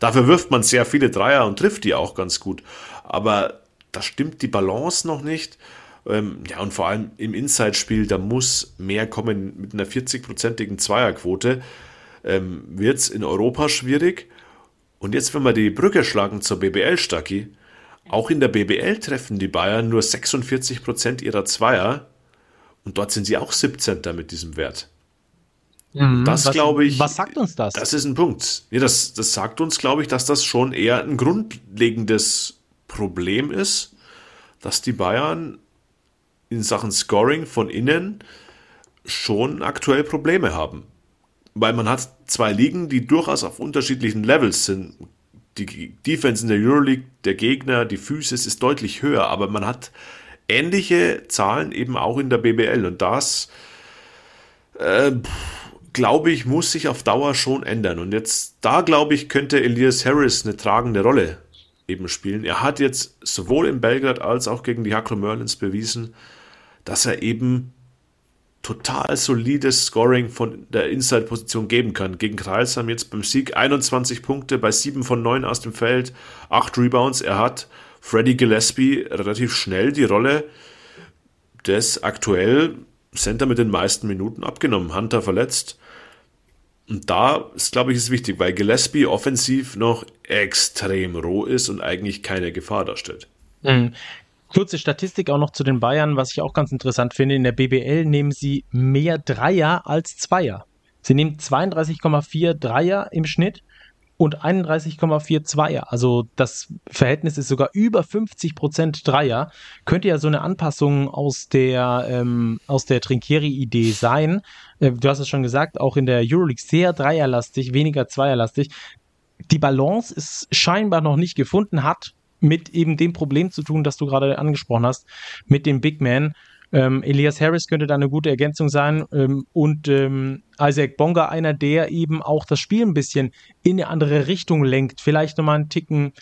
Speaker 2: Dafür wirft man sehr viele Dreier und trifft die auch ganz gut. Aber da stimmt die Balance noch nicht. Ähm, ja, und vor allem im Inside-Spiel, da muss mehr kommen mit einer 40-prozentigen Zweierquote. Ähm, Wird es in Europa schwierig. Und jetzt, wenn wir die Brücke schlagen zur BBL, Stacki, auch in der BBL treffen die Bayern nur 46 Prozent ihrer Zweier. Und dort sind sie auch 17. mit diesem Wert.
Speaker 1: Mhm, das glaube ich. Was sagt uns das?
Speaker 2: Das ist ein Punkt. Ja, das, das sagt uns, glaube ich, dass das schon eher ein grundlegendes Problem ist, dass die Bayern in Sachen Scoring von innen schon aktuell Probleme haben. Weil man hat zwei Ligen, die durchaus auf unterschiedlichen Levels sind. Die Defense in der Euroleague, der Gegner, die Physis ist deutlich höher, aber man hat ähnliche Zahlen eben auch in der BBL. Und das, äh, glaube ich, muss sich auf Dauer schon ändern. Und jetzt, da glaube ich, könnte Elias Harris eine tragende Rolle eben spielen. Er hat jetzt sowohl in Belgrad als auch gegen die Hackle Merlins bewiesen, dass er eben total solides Scoring von der Inside-Position geben kann. Gegen Kreilsheim jetzt beim Sieg 21 Punkte bei 7 von 9 aus dem Feld, 8 Rebounds. Er hat Freddie Gillespie relativ schnell die Rolle des aktuell Center mit den meisten Minuten abgenommen. Hunter verletzt. Und da ist, glaube ich, ist wichtig, weil Gillespie offensiv noch extrem roh ist und eigentlich keine Gefahr darstellt.
Speaker 1: Mhm. Kurze Statistik auch noch zu den Bayern, was ich auch ganz interessant finde. In der BBL nehmen sie mehr Dreier als Zweier. Sie nehmen 32,4 Dreier im Schnitt und 31,4 Zweier. Also das Verhältnis ist sogar über 50 Prozent Dreier. Könnte ja so eine Anpassung aus der, ähm, der Trinkieri-Idee sein. Äh, du hast es schon gesagt, auch in der Euroleague sehr dreierlastig, weniger zweierlastig. Die Balance ist scheinbar noch nicht gefunden, hat mit eben dem Problem zu tun, das du gerade angesprochen hast, mit dem Big Man. Ähm, Elias Harris könnte da eine gute Ergänzung sein ähm, und ähm, Isaac Bonga einer, der eben auch das Spiel ein bisschen in eine andere Richtung lenkt, vielleicht nochmal einen Ticken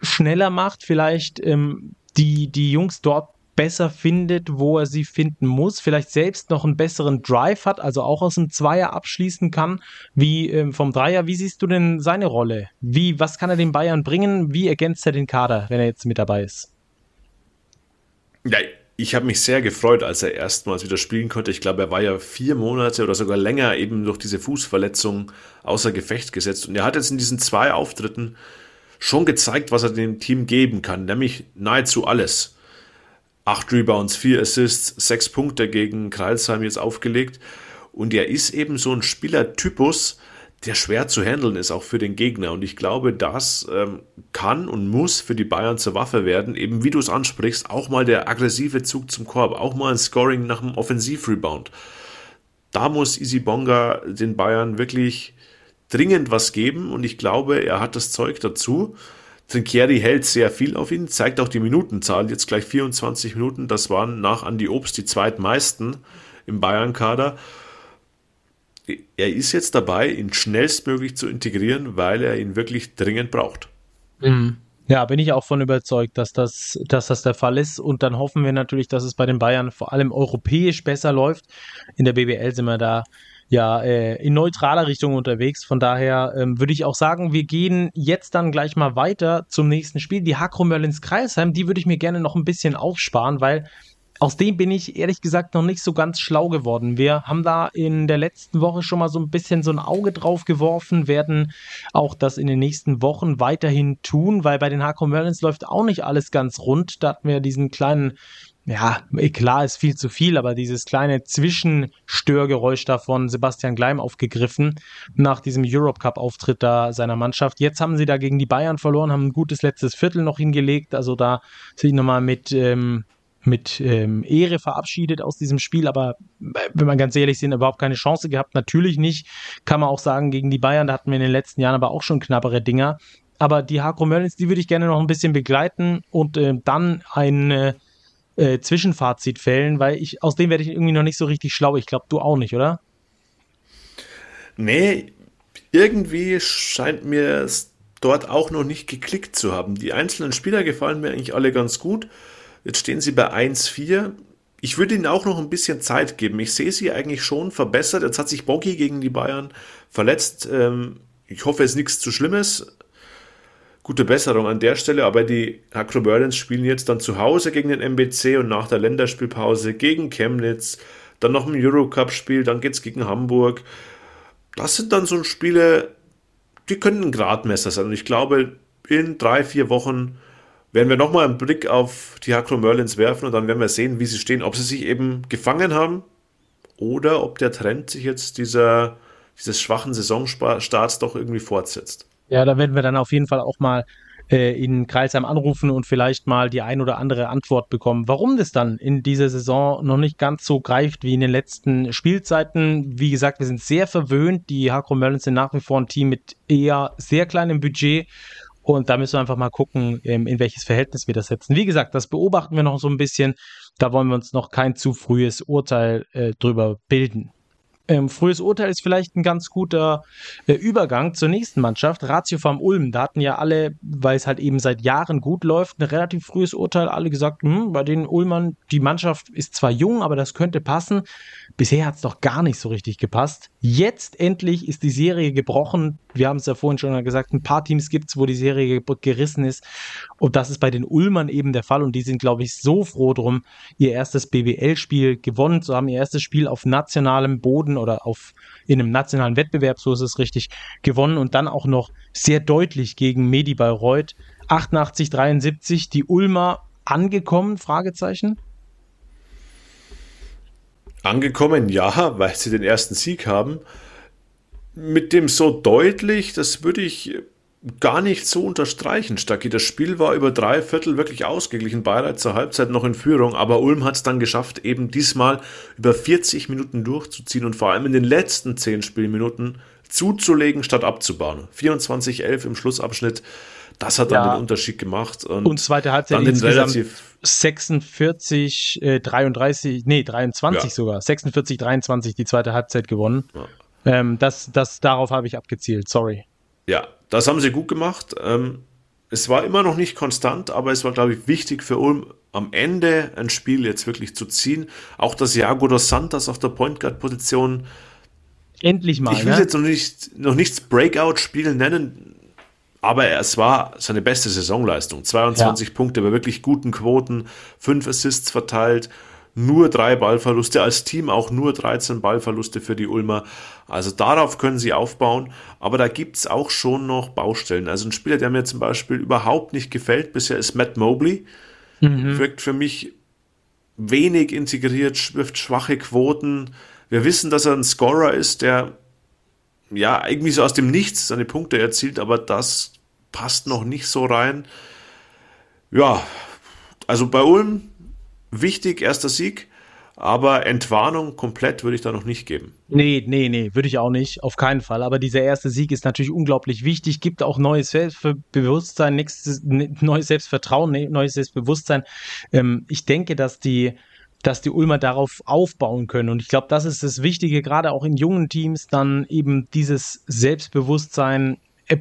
Speaker 1: schneller macht, vielleicht ähm, die, die Jungs dort besser findet, wo er sie finden muss, vielleicht selbst noch einen besseren Drive hat, also auch aus dem Zweier abschließen kann, wie ähm, vom Dreier. Wie siehst du denn seine Rolle? Wie, was kann er den Bayern bringen? Wie ergänzt er den Kader, wenn er jetzt mit dabei ist?
Speaker 2: Ja, ich habe mich sehr gefreut, als er erstmals wieder spielen konnte. Ich glaube, er war ja vier Monate oder sogar länger eben durch diese Fußverletzung außer Gefecht gesetzt. Und er hat jetzt in diesen zwei Auftritten schon gezeigt, was er dem Team geben kann, nämlich nahezu alles. Acht Rebounds, vier Assists, sechs Punkte gegen Kreilsheim jetzt aufgelegt. Und er ist eben so ein Spielertypus, der schwer zu handeln ist, auch für den Gegner. Und ich glaube, das ähm, kann und muss für die Bayern zur Waffe werden. Eben wie du es ansprichst, auch mal der aggressive Zug zum Korb, auch mal ein Scoring nach einem Offensivrebound. Da muss Easy Bonga den Bayern wirklich dringend was geben und ich glaube, er hat das Zeug dazu. Trinkieri hält sehr viel auf ihn, zeigt auch die Minutenzahl, jetzt gleich 24 Minuten, das waren nach Andi Obst die zweitmeisten im Bayern-Kader er ist jetzt dabei, ihn schnellstmöglich zu integrieren, weil er ihn wirklich dringend braucht.
Speaker 1: Mhm. Ja, bin ich auch von überzeugt, dass das, dass das der Fall ist. Und dann hoffen wir natürlich, dass es bei den Bayern vor allem europäisch besser läuft. In der BBL sind wir da ja äh, in neutraler Richtung unterwegs. Von daher ähm, würde ich auch sagen, wir gehen jetzt dann gleich mal weiter zum nächsten Spiel. Die Hakro Merlins Kreisheim, die würde ich mir gerne noch ein bisschen aufsparen, weil aus dem bin ich ehrlich gesagt noch nicht so ganz schlau geworden. Wir haben da in der letzten Woche schon mal so ein bisschen so ein Auge drauf geworfen, werden auch das in den nächsten Wochen weiterhin tun, weil bei den Hardcore Merlins läuft auch nicht alles ganz rund. Da hatten wir diesen kleinen, ja, klar ist viel zu viel, aber dieses kleine Zwischenstörgeräusch da von Sebastian Gleim aufgegriffen nach diesem Europe Cup Auftritt da seiner Mannschaft. Jetzt haben sie da gegen die Bayern verloren, haben ein gutes letztes Viertel noch hingelegt. Also da sehe ich nochmal mit, ähm, mit ähm, Ehre verabschiedet aus diesem Spiel, aber äh, wenn man ganz ehrlich sind, überhaupt keine Chance gehabt. Natürlich nicht, kann man auch sagen, gegen die Bayern, da hatten wir in den letzten Jahren aber auch schon knappere Dinger. Aber die Hakro Merlins, die würde ich gerne noch ein bisschen begleiten und äh, dann ein äh, äh, Zwischenfazit fällen, weil ich aus dem werde ich irgendwie noch nicht so richtig schlau. Ich glaube, du auch nicht, oder?
Speaker 2: Nee, irgendwie scheint mir es dort auch noch nicht geklickt zu haben. Die einzelnen Spieler gefallen mir eigentlich alle ganz gut. Jetzt stehen sie bei 1-4. Ich würde ihnen auch noch ein bisschen Zeit geben. Ich sehe sie eigentlich schon verbessert. Jetzt hat sich Boggy gegen die Bayern verletzt. Ähm, ich hoffe, es ist nichts zu Schlimmes. Gute Besserung an der Stelle, aber die Hakro Berlins spielen jetzt dann zu Hause gegen den MBC und nach der Länderspielpause gegen Chemnitz, dann noch ein Eurocup-Spiel, dann geht es gegen Hamburg. Das sind dann so Spiele, die können ein Gradmesser sein. Und ich glaube, in drei, vier Wochen werden wir nochmal einen Blick auf die Hakro Merlins werfen und dann werden wir sehen, wie sie stehen, ob sie sich eben gefangen haben oder ob der Trend sich jetzt dieser, dieses schwachen Saisonstarts doch irgendwie fortsetzt.
Speaker 1: Ja, da werden wir dann auf jeden Fall auch mal äh, in Kreisheim anrufen und vielleicht mal die ein oder andere Antwort bekommen, warum das dann in dieser Saison noch nicht ganz so greift wie in den letzten Spielzeiten. Wie gesagt, wir sind sehr verwöhnt. Die Hakro Merlins sind nach wie vor ein Team mit eher sehr kleinem Budget. Und da müssen wir einfach mal gucken, ähm, in welches Verhältnis wir das setzen. Wie gesagt, das beobachten wir noch so ein bisschen. Da wollen wir uns noch kein zu frühes Urteil äh, drüber bilden. Ähm, frühes Urteil ist vielleicht ein ganz guter äh, Übergang zur nächsten Mannschaft, Ratio vom Ulm. Da hatten ja alle, weil es halt eben seit Jahren gut läuft, ein relativ frühes Urteil. Alle gesagt, hm, bei den Ulmern, die Mannschaft ist zwar jung, aber das könnte passen. Bisher hat es doch gar nicht so richtig gepasst. Jetzt endlich ist die Serie gebrochen. Wir haben es ja vorhin schon gesagt, ein paar Teams gibt es, wo die Serie gerissen ist. Und das ist bei den Ulmern eben der Fall. Und die sind, glaube ich, so froh drum, ihr erstes BWL-Spiel gewonnen zu haben, ihr erstes Spiel auf nationalem Boden oder auf in einem nationalen Wettbewerb, so ist es richtig, gewonnen und dann auch noch sehr deutlich gegen Medi Bayreuth. 88, 73, die Ulmer angekommen? Fragezeichen.
Speaker 2: Angekommen, ja, weil sie den ersten Sieg haben. Mit dem so deutlich, das würde ich gar nicht so unterstreichen, Stacki. Das Spiel war über drei Viertel wirklich ausgeglichen. Bayreuth zur Halbzeit noch in Führung, aber Ulm hat es dann geschafft, eben diesmal über 40 Minuten durchzuziehen und vor allem in den letzten 10 Spielminuten zuzulegen, statt abzubauen. 24-11 im Schlussabschnitt. Das hat dann ja. den Unterschied gemacht.
Speaker 1: Und, und zweite Halbzeit dann relativ 46, äh, 33, nee, 23 ja. sogar. 46, 23 die zweite Halbzeit gewonnen. Ja. Ähm, das, das, darauf habe ich abgezielt, sorry.
Speaker 2: Ja, das haben sie gut gemacht. Ähm, es war immer noch nicht konstant, aber es war, glaube ich, wichtig für Ulm, am Ende ein Spiel jetzt wirklich zu ziehen. Auch das Jago dos Santos auf der Point Guard Position.
Speaker 1: Endlich mal.
Speaker 2: Ich will ne? jetzt noch, nicht, noch nichts Breakout-Spiel nennen, aber es war seine beste Saisonleistung. 22 ja. Punkte bei wirklich guten Quoten, 5 Assists verteilt nur drei Ballverluste, als Team auch nur 13 Ballverluste für die Ulmer. Also darauf können sie aufbauen, aber da gibt's auch schon noch Baustellen. Also ein Spieler, der mir zum Beispiel überhaupt nicht gefällt bisher, ist Matt Mobley. Mhm. Wirkt für mich wenig integriert, wirft schwache Quoten. Wir wissen, dass er ein Scorer ist, der ja irgendwie so aus dem Nichts seine Punkte erzielt, aber das passt noch nicht so rein. Ja, also bei Ulm wichtig, erster Sieg. Aber Entwarnung komplett würde ich da noch nicht geben.
Speaker 1: Nee, nee, nee, würde ich auch nicht, auf keinen Fall. Aber dieser erste Sieg ist natürlich unglaublich wichtig, gibt auch neues Selbstbewusstsein, nächstes, neues Selbstvertrauen, neues Selbstbewusstsein. Ähm, ich denke, dass die, dass die Ulmer darauf aufbauen können. Und ich glaube, das ist das Wichtige, gerade auch in jungen Teams, dann eben dieses Selbstbewusstsein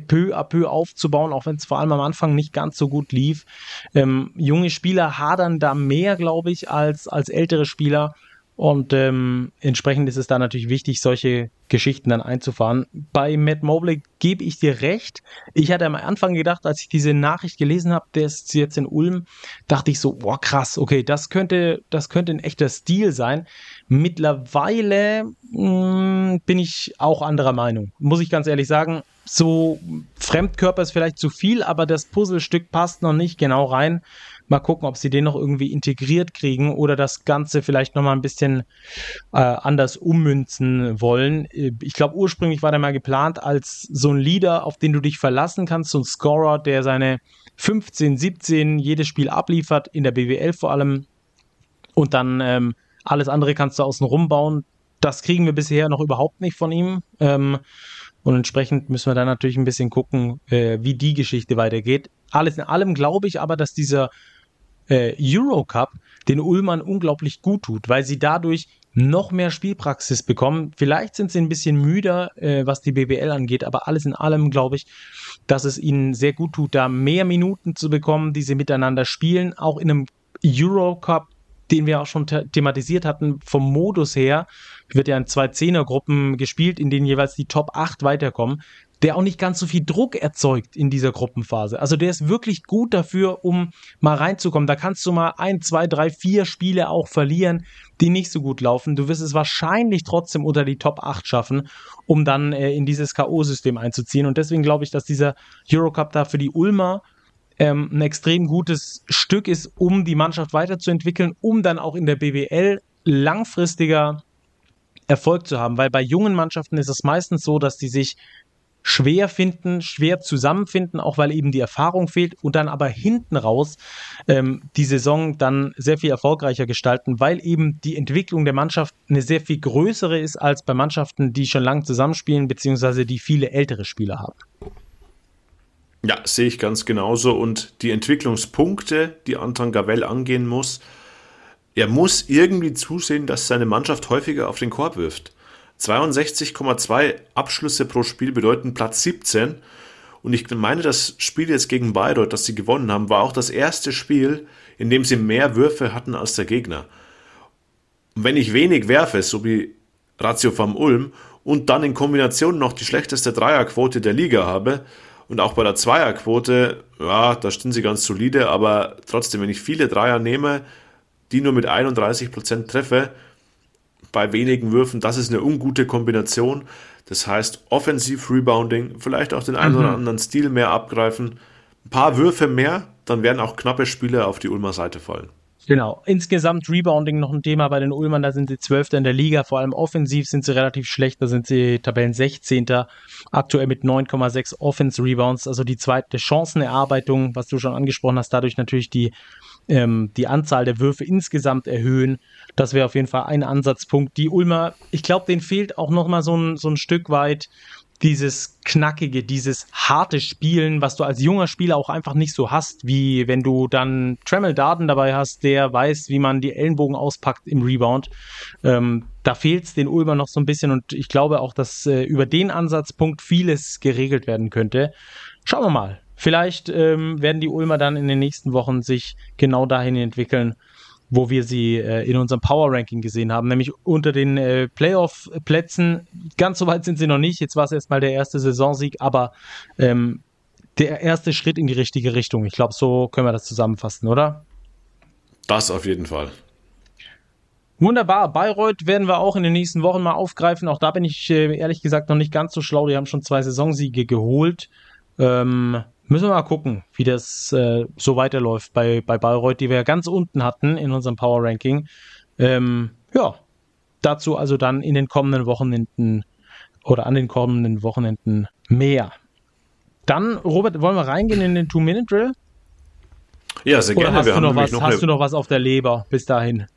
Speaker 1: peu à peu aufzubauen, auch wenn es vor allem am Anfang nicht ganz so gut lief. Ähm, junge Spieler hadern da mehr, glaube ich, als, als ältere Spieler. Und ähm, entsprechend ist es da natürlich wichtig, solche Geschichten dann einzufahren. Bei Matt Mobley gebe ich dir recht. Ich hatte am Anfang gedacht, als ich diese Nachricht gelesen habe, der ist jetzt in Ulm, dachte ich so, boah, krass, okay, das könnte, das könnte ein echter Stil sein. Mittlerweile mh, mm, bin ich auch anderer Meinung. Muss ich ganz ehrlich sagen, so Fremdkörper ist vielleicht zu viel, aber das Puzzlestück passt noch nicht genau rein. Mal gucken, ob sie den noch irgendwie integriert kriegen oder das Ganze vielleicht noch mal ein bisschen äh, anders ummünzen wollen. Ich glaube, ursprünglich war der mal geplant als so ein Leader, auf den du dich verlassen kannst, so ein Scorer, der seine 15, 17 jedes Spiel abliefert, in der BWL vor allem. Und dann ähm, alles andere kannst du außen rumbauen. Das kriegen wir bisher noch überhaupt nicht von ihm. Ähm, und entsprechend müssen wir dann natürlich ein bisschen gucken, äh, wie die Geschichte weitergeht. Alles in allem glaube ich aber, dass dieser äh, Eurocup den Ullmann unglaublich gut tut, weil sie dadurch noch mehr Spielpraxis bekommen. Vielleicht sind sie ein bisschen müder, äh, was die BBL angeht, aber alles in allem glaube ich, dass es ihnen sehr gut tut, da mehr Minuten zu bekommen, die sie miteinander spielen, auch in einem Eurocup, den wir auch schon thematisiert hatten, vom Modus her, wird ja in zwei Zehnergruppen gespielt, in denen jeweils die Top 8 weiterkommen der auch nicht ganz so viel Druck erzeugt in dieser Gruppenphase. Also der ist wirklich gut dafür, um mal reinzukommen. Da kannst du mal ein, zwei, drei, vier Spiele auch verlieren, die nicht so gut laufen. Du wirst es wahrscheinlich trotzdem unter die Top 8 schaffen, um dann äh, in dieses K.O.-System einzuziehen. Und deswegen glaube ich, dass dieser Eurocup da für die Ulmer ähm, ein extrem gutes Stück ist, um die Mannschaft weiterzuentwickeln, um dann auch in der BWL langfristiger Erfolg zu haben, weil bei jungen Mannschaften ist es meistens so, dass die sich schwer finden, schwer zusammenfinden, auch weil eben die Erfahrung fehlt und dann aber hinten raus ähm, die Saison dann sehr viel erfolgreicher gestalten, weil eben die Entwicklung der Mannschaft eine sehr viel größere ist als bei Mannschaften, die schon lange zusammenspielen, beziehungsweise die viele ältere Spieler haben.
Speaker 2: Ja, sehe ich ganz genauso. Und die Entwicklungspunkte, die Anton Gavell angehen muss, er muss irgendwie zusehen, dass seine Mannschaft häufiger auf den Korb wirft. 62,2 Abschlüsse pro Spiel bedeuten Platz 17. Und ich meine, das Spiel jetzt gegen Bayreuth, das sie gewonnen haben, war auch das erste Spiel, in dem sie mehr Würfe hatten als der Gegner. Und wenn ich wenig werfe, so wie Ratio vom Ulm, und dann in Kombination noch die schlechteste Dreierquote der Liga habe, und auch bei der Zweierquote, ja, da stehen sie ganz solide, aber trotzdem, wenn ich viele Dreier nehme, die nur mit 31% treffe, bei wenigen Würfen. Das ist eine ungute Kombination. Das heißt, offensiv Rebounding, vielleicht auch den einen mhm. oder anderen Stil mehr abgreifen. Ein paar Würfe mehr, dann werden auch knappe Spiele auf die Ulmer Seite fallen.
Speaker 1: Genau. Insgesamt Rebounding noch ein Thema bei den Ulmern. Da sind sie Zwölfter in der Liga. Vor allem offensiv sind sie relativ schlecht. Da sind sie Tabellen 16. Aktuell mit 9,6 Offense Rebounds. Also die zweite Chancenerarbeitung, was du schon angesprochen hast. Dadurch natürlich die ähm, die Anzahl der Würfe insgesamt erhöhen. Das wäre auf jeden Fall ein Ansatzpunkt. Die Ulmer, ich glaube, denen fehlt auch noch mal so ein, so ein Stück weit dieses knackige, dieses harte Spielen, was du als junger Spieler auch einfach nicht so hast, wie wenn du dann Tremel Darden dabei hast, der weiß, wie man die Ellenbogen auspackt im Rebound. Ähm, da fehlt es den Ulmer noch so ein bisschen und ich glaube auch, dass äh, über den Ansatzpunkt vieles geregelt werden könnte. Schauen wir mal. Vielleicht ähm, werden die Ulmer dann in den nächsten Wochen sich genau dahin entwickeln, wo wir sie äh, in unserem Power Ranking gesehen haben, nämlich unter den äh, Playoff-Plätzen. Ganz so weit sind sie noch nicht. Jetzt war es erstmal der erste Saisonsieg, aber ähm, der erste Schritt in die richtige Richtung. Ich glaube, so können wir das zusammenfassen, oder?
Speaker 2: Das auf jeden Fall.
Speaker 1: Wunderbar. Bayreuth werden wir auch in den nächsten Wochen mal aufgreifen. Auch da bin ich äh, ehrlich gesagt noch nicht ganz so schlau. Die haben schon zwei Saisonsiege geholt. Ähm, Müssen wir mal gucken, wie das äh, so weiterläuft bei, bei Bayreuth, die wir ja ganz unten hatten in unserem Power Ranking. Ähm, ja, dazu also dann in den kommenden Wochenenden oder an den kommenden Wochenenden mehr. Dann, Robert, wollen wir reingehen in den Two-Minute-Drill?
Speaker 2: Ja, sehr
Speaker 1: oder
Speaker 2: gerne.
Speaker 1: Hast, du noch, was, noch hast du noch was auf der Leber bis dahin?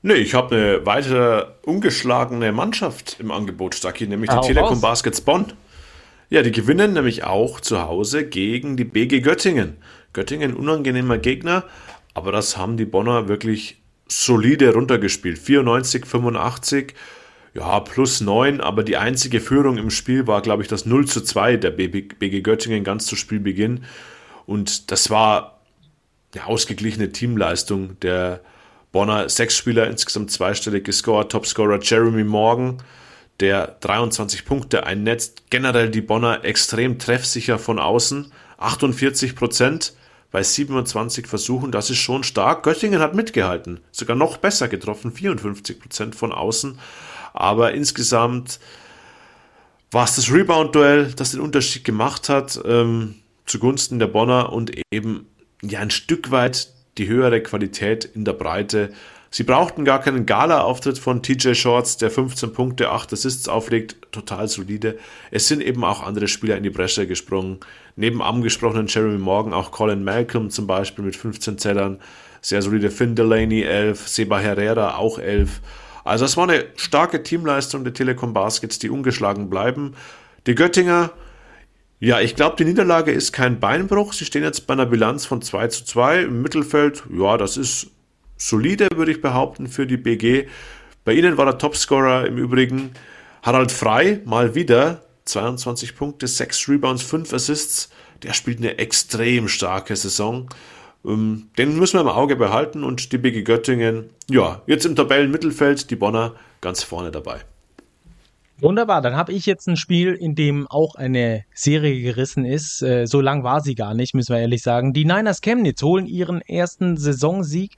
Speaker 2: Nee, ich habe eine weitere ungeschlagene Mannschaft im Angebot, Stacki, nämlich die Telekom. Baskets Bonn. Ja, die gewinnen nämlich auch zu Hause gegen die BG Göttingen. Göttingen unangenehmer Gegner, aber das haben die Bonner wirklich solide runtergespielt. 94, 85, ja, plus 9, aber die einzige Führung im Spiel war, glaube ich, das 0 zu 2 der BG Göttingen ganz zu Spielbeginn. Und das war eine ausgeglichene Teamleistung der Bonner. Sechs Spieler insgesamt zweistellig gescored. Topscorer Jeremy Morgan der 23 Punkte einnetzt. Generell die Bonner extrem treffsicher von außen. 48 Prozent bei 27 Versuchen, das ist schon stark. Göttingen hat mitgehalten, sogar noch besser getroffen, 54 Prozent von außen. Aber insgesamt war es das Rebound-Duell, das den Unterschied gemacht hat ähm, zugunsten der Bonner und eben ja ein Stück weit die höhere Qualität in der Breite Sie brauchten gar keinen Gala-Auftritt von TJ Shorts, der 15 Punkte, 8 Assists auflegt, total solide. Es sind eben auch andere Spieler in die Bresche gesprungen. Neben angesprochenen Jeremy Morgan auch Colin Malcolm zum Beispiel mit 15 Zellern. Sehr solide Finn Delaney 11, Seba Herrera auch 11. Also es war eine starke Teamleistung der Telekom Baskets, die ungeschlagen bleiben. Die Göttinger, ja, ich glaube, die Niederlage ist kein Beinbruch. Sie stehen jetzt bei einer Bilanz von 2 zu 2 im Mittelfeld. Ja, das ist solide, würde ich behaupten, für die BG. Bei ihnen war der Topscorer im Übrigen Harald Frei, mal wieder 22 Punkte, 6 Rebounds, 5 Assists. Der spielt eine extrem starke Saison. Ähm, den müssen wir im Auge behalten und die BG Göttingen, ja, jetzt im Tabellenmittelfeld, die Bonner ganz vorne dabei.
Speaker 1: Wunderbar, dann habe ich jetzt ein Spiel, in dem auch eine Serie gerissen ist. Äh, so lang war sie gar nicht, müssen wir ehrlich sagen. Die Niners Chemnitz holen ihren ersten Saisonsieg,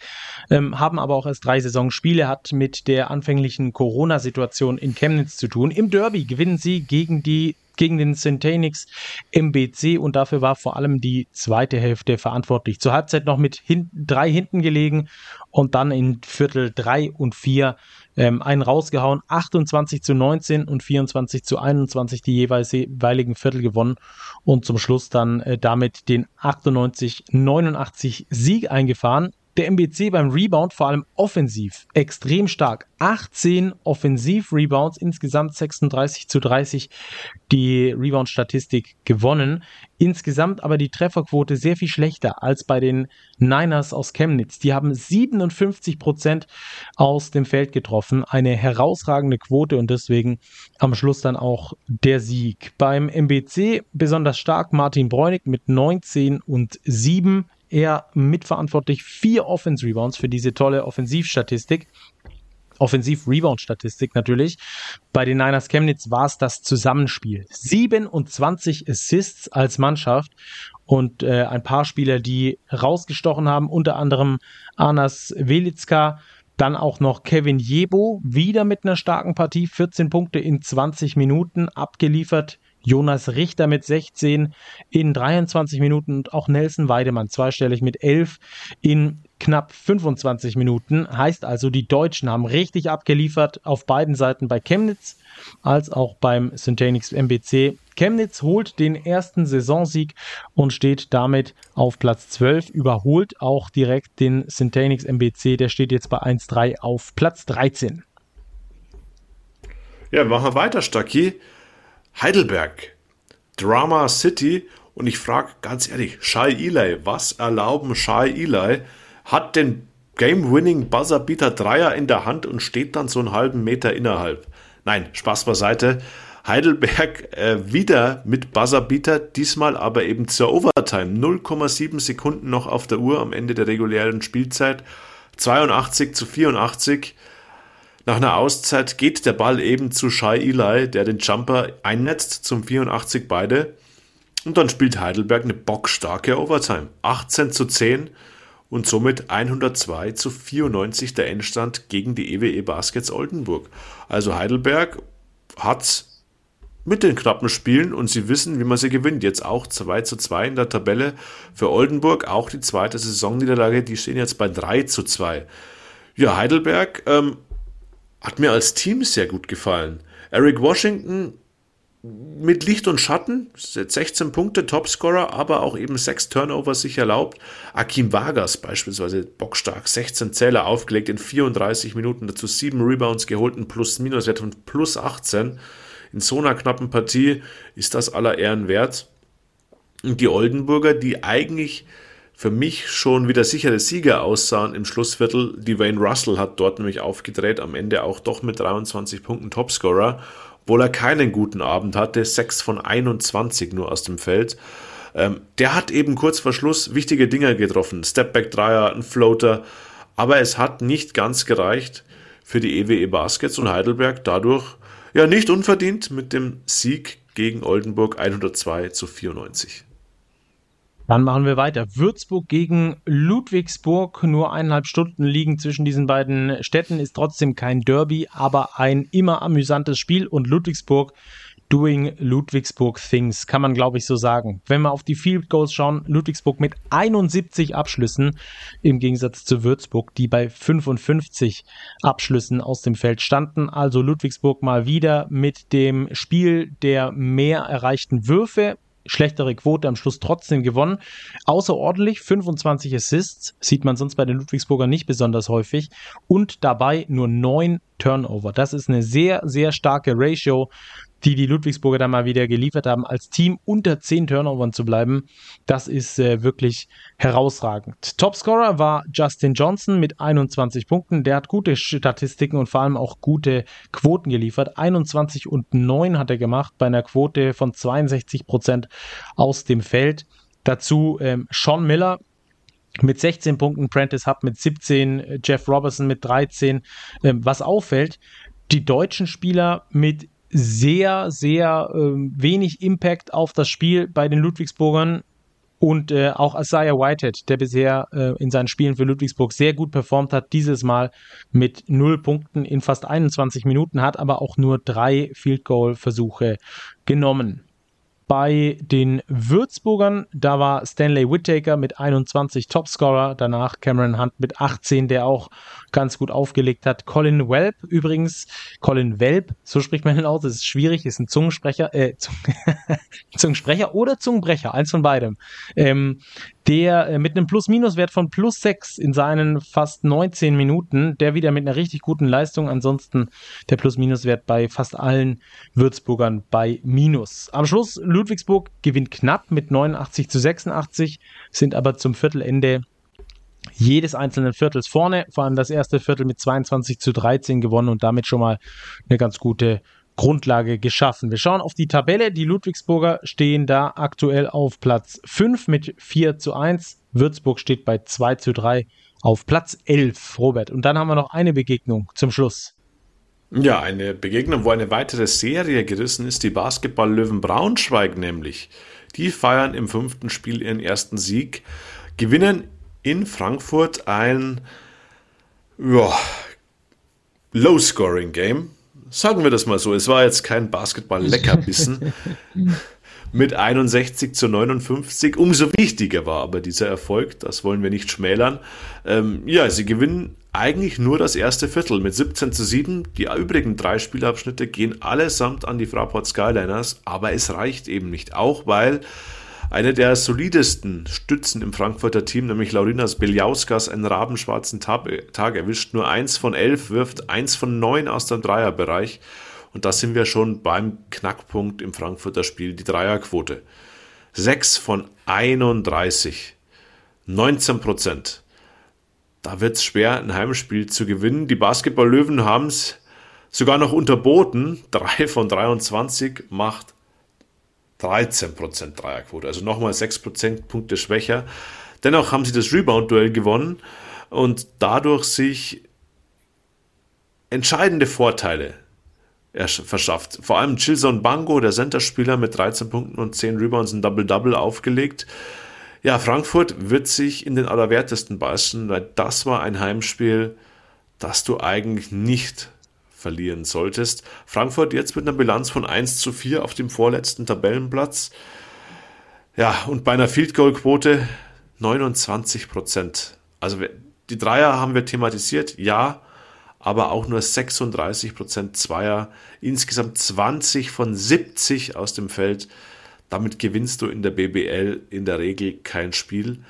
Speaker 1: ähm, haben aber auch erst drei Saisonspiele, hat mit der anfänglichen Corona-Situation in Chemnitz zu tun. Im Derby gewinnen sie gegen die gegen den Centenix MBC und dafür war vor allem die zweite Hälfte verantwortlich. Zur Halbzeit noch mit hin, drei hinten gelegen und dann in Viertel drei und vier ähm, einen rausgehauen. 28 zu 19 und 24 zu 21 die jeweiligen Viertel gewonnen und zum Schluss dann äh, damit den 98-89 Sieg eingefahren der MBC beim Rebound vor allem offensiv extrem stark. 18 Offensiv-Rebounds, insgesamt 36 zu 30 die Rebound-Statistik gewonnen. Insgesamt aber die Trefferquote sehr viel schlechter als bei den Niners aus Chemnitz. Die haben 57 Prozent aus dem Feld getroffen. Eine herausragende Quote und deswegen am Schluss dann auch der Sieg. Beim MBC besonders stark Martin Bräunig mit 19 und 7 er mitverantwortlich vier Offense-Rebounds für diese tolle Offensivstatistik. Offensiv-Rebound-Statistik natürlich. Bei den Niners Chemnitz war es das Zusammenspiel. 27 Assists als Mannschaft und äh, ein paar Spieler, die rausgestochen haben, unter anderem Anas Velitska, dann auch noch Kevin Jebo, wieder mit einer starken Partie, 14 Punkte in 20 Minuten abgeliefert. Jonas Richter mit 16 in 23 Minuten und auch Nelson Weidemann zweistellig mit 11 in knapp 25 Minuten. Heißt also, die Deutschen haben richtig abgeliefert auf beiden Seiten bei Chemnitz als auch beim Syntanix MBC. Chemnitz holt den ersten Saisonsieg und steht damit auf Platz 12, überholt auch direkt den Syntanix MBC, der steht jetzt bei 1-3 auf Platz 13.
Speaker 2: Ja, machen wir weiter, Stacki. Heidelberg, Drama City und ich frage ganz ehrlich, Shai Eli, was erlauben Shai Eli? Hat den Game-Winning Buzzerbeater Dreier in der Hand und steht dann so einen halben Meter innerhalb. Nein, Spaß beiseite. Heidelberg äh, wieder mit Buzzerbeater, diesmal aber eben zur Overtime. 0,7 Sekunden noch auf der Uhr am Ende der regulären Spielzeit. 82 zu 84. Nach einer Auszeit geht der Ball eben zu Shai Eli, der den Jumper einnetzt zum 84 beide. Und dann spielt Heidelberg eine bockstarke Overtime. 18 zu 10 und somit 102 zu 94 der Endstand gegen die EWE Baskets Oldenburg. Also Heidelberg hat mit den knappen Spielen und sie wissen, wie man sie gewinnt. Jetzt auch 2 zu 2 in der Tabelle für Oldenburg. Auch die zweite Saisonniederlage, die stehen jetzt bei 3 zu 2. Ja, Heidelberg ähm, hat mir als Team sehr gut gefallen. Eric Washington mit Licht und Schatten, 16 Punkte, Topscorer, aber auch eben 6 Turnover sich erlaubt. Akim Vargas beispielsweise, bockstark, 16 Zähler aufgelegt in 34 Minuten, dazu 7 Rebounds geholt, ein Plus-Minus-Wert von plus 18. In so einer knappen Partie ist das aller Ehren wert. Und die Oldenburger, die eigentlich für mich schon wieder sichere Sieger aussahen im Schlussviertel. Die Wayne Russell hat dort nämlich aufgedreht, am Ende auch doch mit 23 Punkten Topscorer, obwohl er keinen guten Abend hatte, 6 von 21 nur aus dem Feld. Ähm, der hat eben kurz vor Schluss wichtige Dinge getroffen, Stepback-Dreier, ein Floater, aber es hat nicht ganz gereicht für die EWE Baskets und Heidelberg dadurch ja nicht unverdient mit dem Sieg gegen Oldenburg 102 zu 94.
Speaker 1: Dann machen wir weiter. Würzburg gegen Ludwigsburg. Nur eineinhalb Stunden liegen zwischen diesen beiden Städten. Ist trotzdem kein Derby, aber ein immer amüsantes Spiel. Und Ludwigsburg doing Ludwigsburg things, kann man glaube ich so sagen. Wenn wir auf die Field Goals schauen, Ludwigsburg mit 71 Abschlüssen im Gegensatz zu Würzburg, die bei 55 Abschlüssen aus dem Feld standen. Also Ludwigsburg mal wieder mit dem Spiel der mehr erreichten Würfe schlechtere Quote am Schluss trotzdem gewonnen. Außerordentlich 25 Assists, sieht man sonst bei den Ludwigsburger nicht besonders häufig. Und dabei nur neun Turnover. Das ist eine sehr, sehr starke Ratio die die Ludwigsburger da mal wieder geliefert haben, als Team unter 10 Turnovern zu bleiben, das ist äh, wirklich herausragend. Topscorer war Justin Johnson mit 21 Punkten. Der hat gute Statistiken und vor allem auch gute Quoten geliefert. 21 und 9 hat er gemacht bei einer Quote von 62 Prozent aus dem Feld. Dazu ähm, Sean Miller mit 16 Punkten, Prentice Hub mit 17, Jeff Robertson mit 13. Ähm, was auffällt, die deutschen Spieler mit sehr, sehr äh, wenig Impact auf das Spiel bei den Ludwigsburgern und äh, auch Isaiah Whitehead, der bisher äh, in seinen Spielen für Ludwigsburg sehr gut performt hat, dieses Mal mit null Punkten in fast 21 Minuten, hat aber auch nur drei Field Goal Versuche genommen. Bei den Würzburgern, da war Stanley Whittaker mit 21 Topscorer, danach Cameron Hunt mit 18, der auch ganz gut aufgelegt hat. Colin Welp übrigens, Colin Welp, so spricht man ihn aus, das ist schwierig, ist ein Zungensprecher, äh, Zungensprecher oder Zungenbrecher, eins von beidem. Ähm, der äh, mit einem Plus-Minus-Wert von plus 6 in seinen fast 19 Minuten, der wieder mit einer richtig guten Leistung, ansonsten der Plus-Minus-Wert bei fast allen Würzburgern bei Minus. Am Schluss Ludwigsburg gewinnt knapp mit 89 zu 86, sind aber zum Viertelende jedes einzelnen Viertels vorne, vor allem das erste Viertel mit 22 zu 13 gewonnen und damit schon mal eine ganz gute Grundlage geschaffen. Wir schauen auf die Tabelle. Die Ludwigsburger stehen da aktuell auf Platz 5 mit 4 zu 1. Würzburg steht bei 2 zu 3 auf Platz 11, Robert. Und dann haben wir noch eine Begegnung zum Schluss.
Speaker 2: Ja, eine Begegnung, wo eine weitere Serie gerissen ist, die Basketball-Löwen Braunschweig nämlich. Die feiern im fünften Spiel ihren ersten Sieg, gewinnen in Frankfurt ein Low-Scoring-Game Sagen wir das mal so. Es war jetzt kein Basketball-Leckerbissen. mit 61 zu 59. Umso wichtiger war aber dieser Erfolg, das wollen wir nicht schmälern. Ähm, ja, sie gewinnen eigentlich nur das erste Viertel mit 17 zu 7. Die übrigen drei Spielabschnitte gehen allesamt an die Fraport Skyliners, aber es reicht eben nicht. Auch weil eine der solidesten Stützen im Frankfurter Team, nämlich Laurinas Beljauskas, einen rabenschwarzen Tag, erwischt. Nur eins von elf wirft, eins von neun aus dem Dreierbereich. Und da sind wir schon beim Knackpunkt im Frankfurter Spiel, die Dreierquote. Sechs von 31. 19 Prozent. Da wird es schwer, ein Heimspiel zu gewinnen. Die Basketball-Löwen haben es sogar noch unterboten. Drei von 23 macht 13% Dreierquote, also nochmal 6 Prozentpunkte schwächer. Dennoch haben sie das Rebound-Duell gewonnen und dadurch sich entscheidende Vorteile verschafft. Vor allem Chilson Bango, der Centerspieler mit 13 Punkten und 10 Rebounds ein Double-Double aufgelegt. Ja, Frankfurt wird sich in den Allerwertesten beißen, weil das war ein Heimspiel, das du eigentlich nicht verlieren solltest. Frankfurt jetzt mit einer Bilanz von 1 zu 4 auf dem vorletzten Tabellenplatz. Ja, und bei einer Field Goal Quote 29 Prozent. Also die Dreier haben wir thematisiert, ja, aber auch nur 36 Prozent Zweier. Insgesamt 20 von 70 aus dem Feld. Damit gewinnst du in der BBL in der Regel kein Spiel.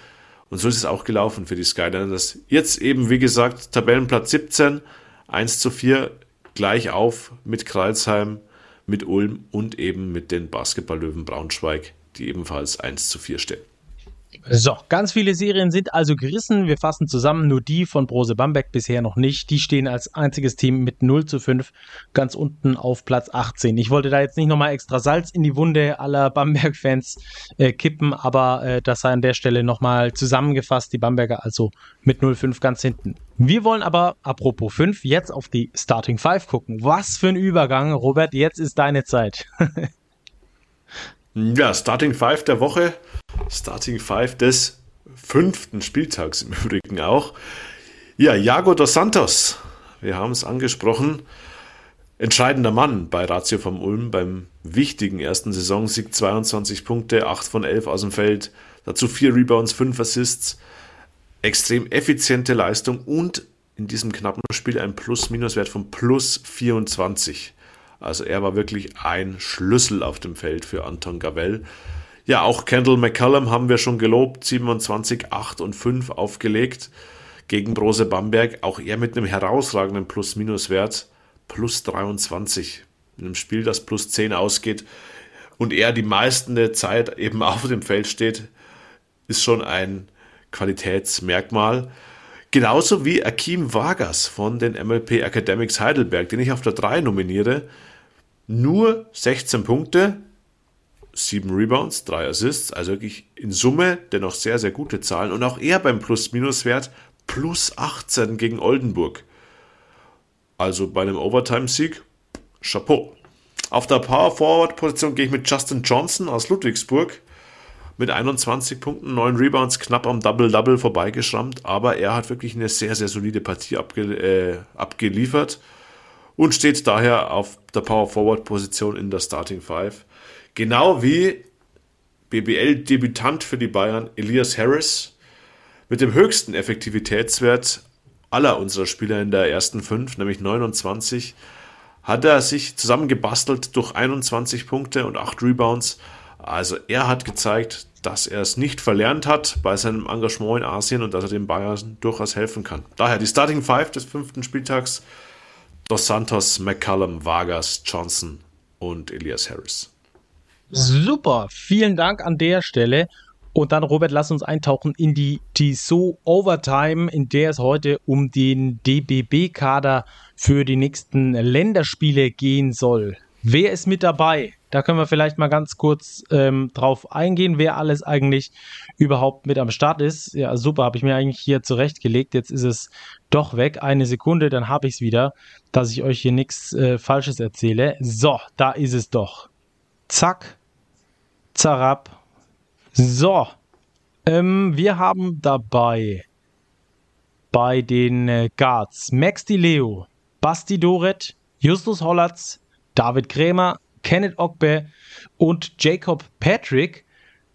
Speaker 2: Und so ist es auch gelaufen für die Skyliners. Jetzt eben, wie gesagt, Tabellenplatz 17, 1 zu 4 gleich auf mit Kreilsheim, mit Ulm und eben mit den Basketballlöwen Braunschweig, die ebenfalls 1 zu 4 stehen.
Speaker 1: So, ganz viele Serien sind also gerissen. Wir fassen zusammen nur die von Brose Bamberg bisher noch nicht. Die stehen als einziges Team mit 0 zu 5 ganz unten auf Platz 18. Ich wollte da jetzt nicht nochmal extra Salz in die Wunde aller Bamberg-Fans äh, kippen, aber äh, das sei an der Stelle nochmal zusammengefasst. Die Bamberger also mit 0-5 ganz hinten. Wir wollen aber, apropos 5, jetzt auf die Starting 5 gucken. Was für ein Übergang, Robert, jetzt ist deine Zeit.
Speaker 2: ja, Starting 5 der Woche. Starting Five des fünften Spieltags im Übrigen auch. Ja, Jago dos Santos, wir haben es angesprochen, entscheidender Mann bei Ratio vom Ulm beim wichtigen ersten Saisonsieg, 22 Punkte, 8 von 11 aus dem Feld, dazu 4 Rebounds, 5 Assists, extrem effiziente Leistung und in diesem knappen Spiel ein Plus-Minus-Wert von plus 24. Also er war wirklich ein Schlüssel auf dem Feld für Anton Gavell. Ja, auch Kendall McCallum haben wir schon gelobt, 27, 8 und 5 aufgelegt gegen Brose Bamberg. Auch er mit einem herausragenden Plus-Minus-Wert, plus 23. In einem Spiel, das plus 10 ausgeht und er die meisten der Zeit eben auf dem Feld steht, ist schon ein Qualitätsmerkmal. Genauso wie Akim Vargas von den MLP Academics Heidelberg, den ich auf der 3 nominiere. Nur 16 Punkte, sieben Rebounds, drei Assists, also wirklich in Summe dennoch sehr, sehr gute Zahlen. Und auch er beim Plus-Minus-Wert plus 18 gegen Oldenburg. Also bei einem Overtime-Sieg, Chapeau. Auf der Power-Forward-Position gehe ich mit Justin Johnson aus Ludwigsburg mit 21 Punkten, 9 Rebounds, knapp am Double-Double vorbeigeschrammt, aber er hat wirklich eine sehr, sehr solide Partie abge äh, abgeliefert und steht daher auf der Power-Forward-Position in der Starting Five. Genau wie BBL-Debütant für die Bayern Elias Harris mit dem höchsten Effektivitätswert aller unserer Spieler in der ersten fünf, nämlich 29, hat er sich zusammengebastelt durch 21 Punkte und 8 Rebounds. Also er hat gezeigt, dass er es nicht verlernt hat bei seinem Engagement in Asien und dass er den Bayern durchaus helfen kann. Daher die Starting Five des fünften Spieltags: Dos Santos, McCallum, Vargas, Johnson und Elias Harris.
Speaker 1: Super, vielen Dank an der Stelle. Und dann, Robert, lass uns eintauchen in die TSO Overtime, in der es heute um den DBB-Kader für die nächsten Länderspiele gehen soll. Wer ist mit dabei? Da können wir vielleicht mal ganz kurz ähm, drauf eingehen, wer alles eigentlich überhaupt mit am Start ist. Ja, super, habe ich mir eigentlich hier zurechtgelegt. Jetzt ist es doch weg. Eine Sekunde, dann habe ich es wieder, dass ich euch hier nichts äh, Falsches erzähle. So, da ist es doch. Zack, Zarab. So, ähm, wir haben dabei bei den äh, Guards Max Di Leo, Basti Doret, Justus Hollatz, David Krämer, Kenneth Ogbe und Jacob Patrick.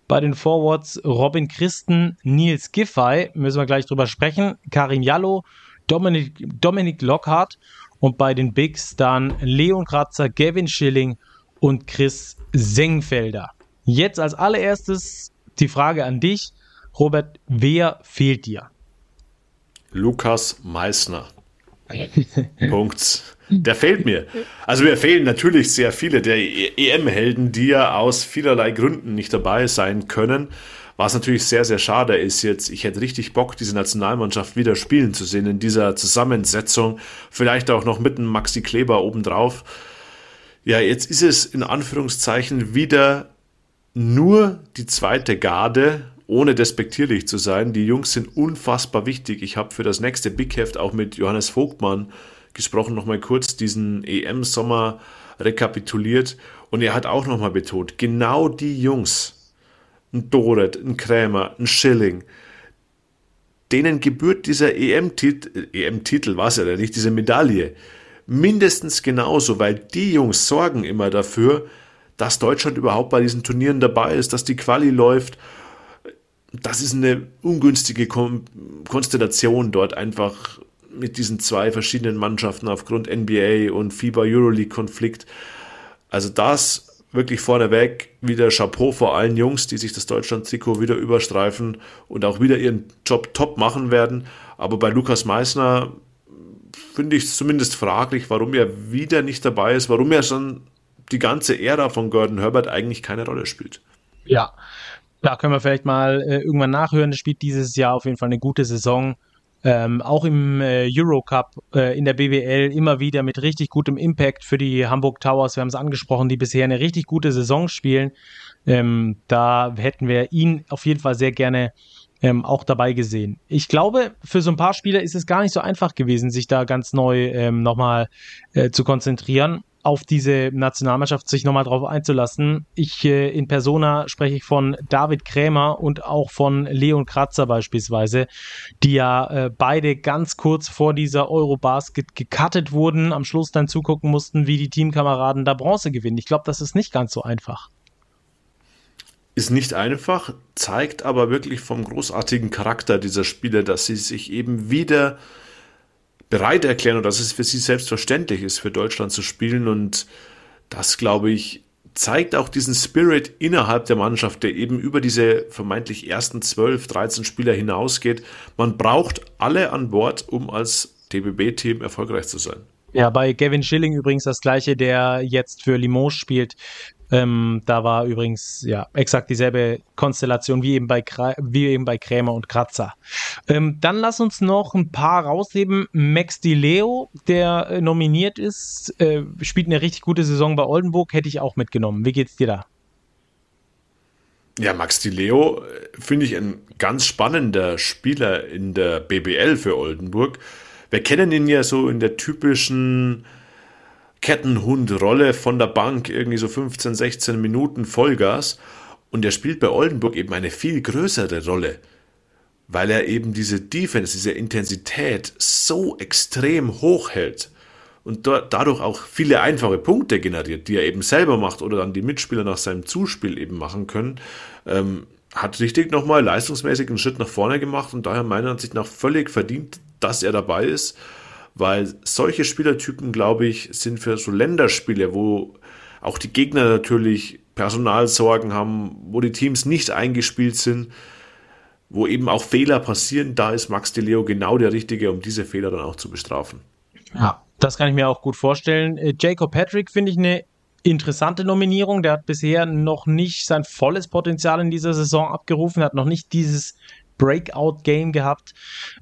Speaker 1: Bei den Forwards Robin Christen, Nils Giffey, müssen wir gleich drüber sprechen, Karim Jallo, Dominik, Dominik Lockhart und bei den Bigs dann Leon Kratzer, Gavin Schilling und Chris Sengfelder. Jetzt als allererstes die Frage an dich, Robert, wer fehlt dir?
Speaker 2: Lukas Meissner. Punkt. Der fehlt mir. Also mir fehlen natürlich sehr viele der EM-Helden, die ja aus vielerlei Gründen nicht dabei sein können. Was natürlich sehr, sehr schade ist jetzt. Ich hätte richtig Bock, diese Nationalmannschaft wieder spielen zu sehen in dieser Zusammensetzung. Vielleicht auch noch mit einem Maxi Kleber obendrauf. Ja, jetzt ist es in Anführungszeichen wieder nur die zweite Garde, ohne despektierlich zu sein. Die Jungs sind unfassbar wichtig. Ich habe für das nächste Big Heft auch mit Johannes Vogtmann gesprochen, nochmal kurz diesen EM-Sommer rekapituliert. Und er hat auch nochmal betont, genau die Jungs, ein Doret, ein Krämer, ein Schilling, denen gebührt dieser EM-Titel, EM-Titel war es ja nicht, diese Medaille, mindestens genauso, weil die Jungs sorgen immer dafür, dass Deutschland überhaupt bei diesen Turnieren dabei ist, dass die Quali läuft. Das ist eine ungünstige Konstellation dort einfach mit diesen zwei verschiedenen Mannschaften aufgrund NBA und FIBA Euroleague Konflikt. Also das wirklich vorneweg wieder Chapeau vor allen Jungs, die sich das Deutschland-Trikot wieder überstreifen und auch wieder ihren Job top machen werden. Aber bei Lukas Meissner finde ich es zumindest fraglich, warum er wieder nicht dabei ist, warum er schon die ganze Ära von Gordon Herbert eigentlich keine Rolle spielt.
Speaker 1: Ja, da können wir vielleicht mal äh, irgendwann nachhören. Er spielt dieses Jahr auf jeden Fall eine gute Saison. Ähm, auch im äh, Eurocup, äh, in der BWL immer wieder mit richtig gutem Impact für die Hamburg Towers. Wir haben es angesprochen, die bisher eine richtig gute Saison spielen. Ähm, da hätten wir ihn auf jeden Fall sehr gerne ähm, auch dabei gesehen. Ich glaube, für so ein paar Spieler ist es gar nicht so einfach gewesen, sich da ganz neu ähm, nochmal äh, zu konzentrieren auf diese Nationalmannschaft sich nochmal drauf einzulassen. Ich äh, in Persona spreche ich von David Krämer und auch von Leon Kratzer beispielsweise, die ja äh, beide ganz kurz vor dieser Eurobasket gecuttet wurden, am Schluss dann zugucken mussten, wie die Teamkameraden da Bronze gewinnen. Ich glaube, das ist nicht ganz so einfach.
Speaker 2: Ist nicht einfach, zeigt aber wirklich vom großartigen Charakter dieser Spieler, dass sie sich eben wieder bereit erklären und dass es für sie selbstverständlich ist, für Deutschland zu spielen. Und das, glaube ich, zeigt auch diesen Spirit innerhalb der Mannschaft, der eben über diese vermeintlich ersten 12, 13 Spieler hinausgeht. Man braucht alle an Bord, um als DBB-Team erfolgreich zu sein.
Speaker 1: Ja, bei Gavin Schilling übrigens das gleiche, der jetzt für Limoges spielt. Ähm, da war übrigens ja exakt dieselbe Konstellation wie eben bei, wie eben bei Krämer und Kratzer. Ähm, dann lass uns noch ein paar rausheben. Max Di Leo, der äh, nominiert ist, äh, spielt eine richtig gute Saison bei Oldenburg, hätte ich auch mitgenommen. Wie geht's dir da?
Speaker 2: Ja, Max Di Leo äh, finde ich ein ganz spannender Spieler in der BBL für Oldenburg. Wir kennen ihn ja so in der typischen Kettenhund-Rolle von der Bank, irgendwie so 15, 16 Minuten Vollgas. Und er spielt bei Oldenburg eben eine viel größere Rolle, weil er eben diese Defense, diese Intensität so extrem hoch hält und dadurch auch viele einfache Punkte generiert, die er eben selber macht oder dann die Mitspieler nach seinem Zuspiel eben machen können, ähm, hat richtig nochmal leistungsmäßig einen Schritt nach vorne gemacht und daher meiner Ansicht nach völlig verdient, dass er dabei ist, weil solche Spielertypen, glaube ich, sind für so Länderspiele, wo auch die Gegner natürlich Personalsorgen haben, wo die Teams nicht eingespielt sind, wo eben auch Fehler passieren, da ist Max De Leo genau der Richtige, um diese Fehler dann auch zu bestrafen.
Speaker 1: Ja, das kann ich mir auch gut vorstellen. Äh, Jacob Patrick finde ich eine interessante Nominierung. Der hat bisher noch nicht sein volles Potenzial in dieser Saison abgerufen, hat noch nicht dieses Breakout-Game gehabt.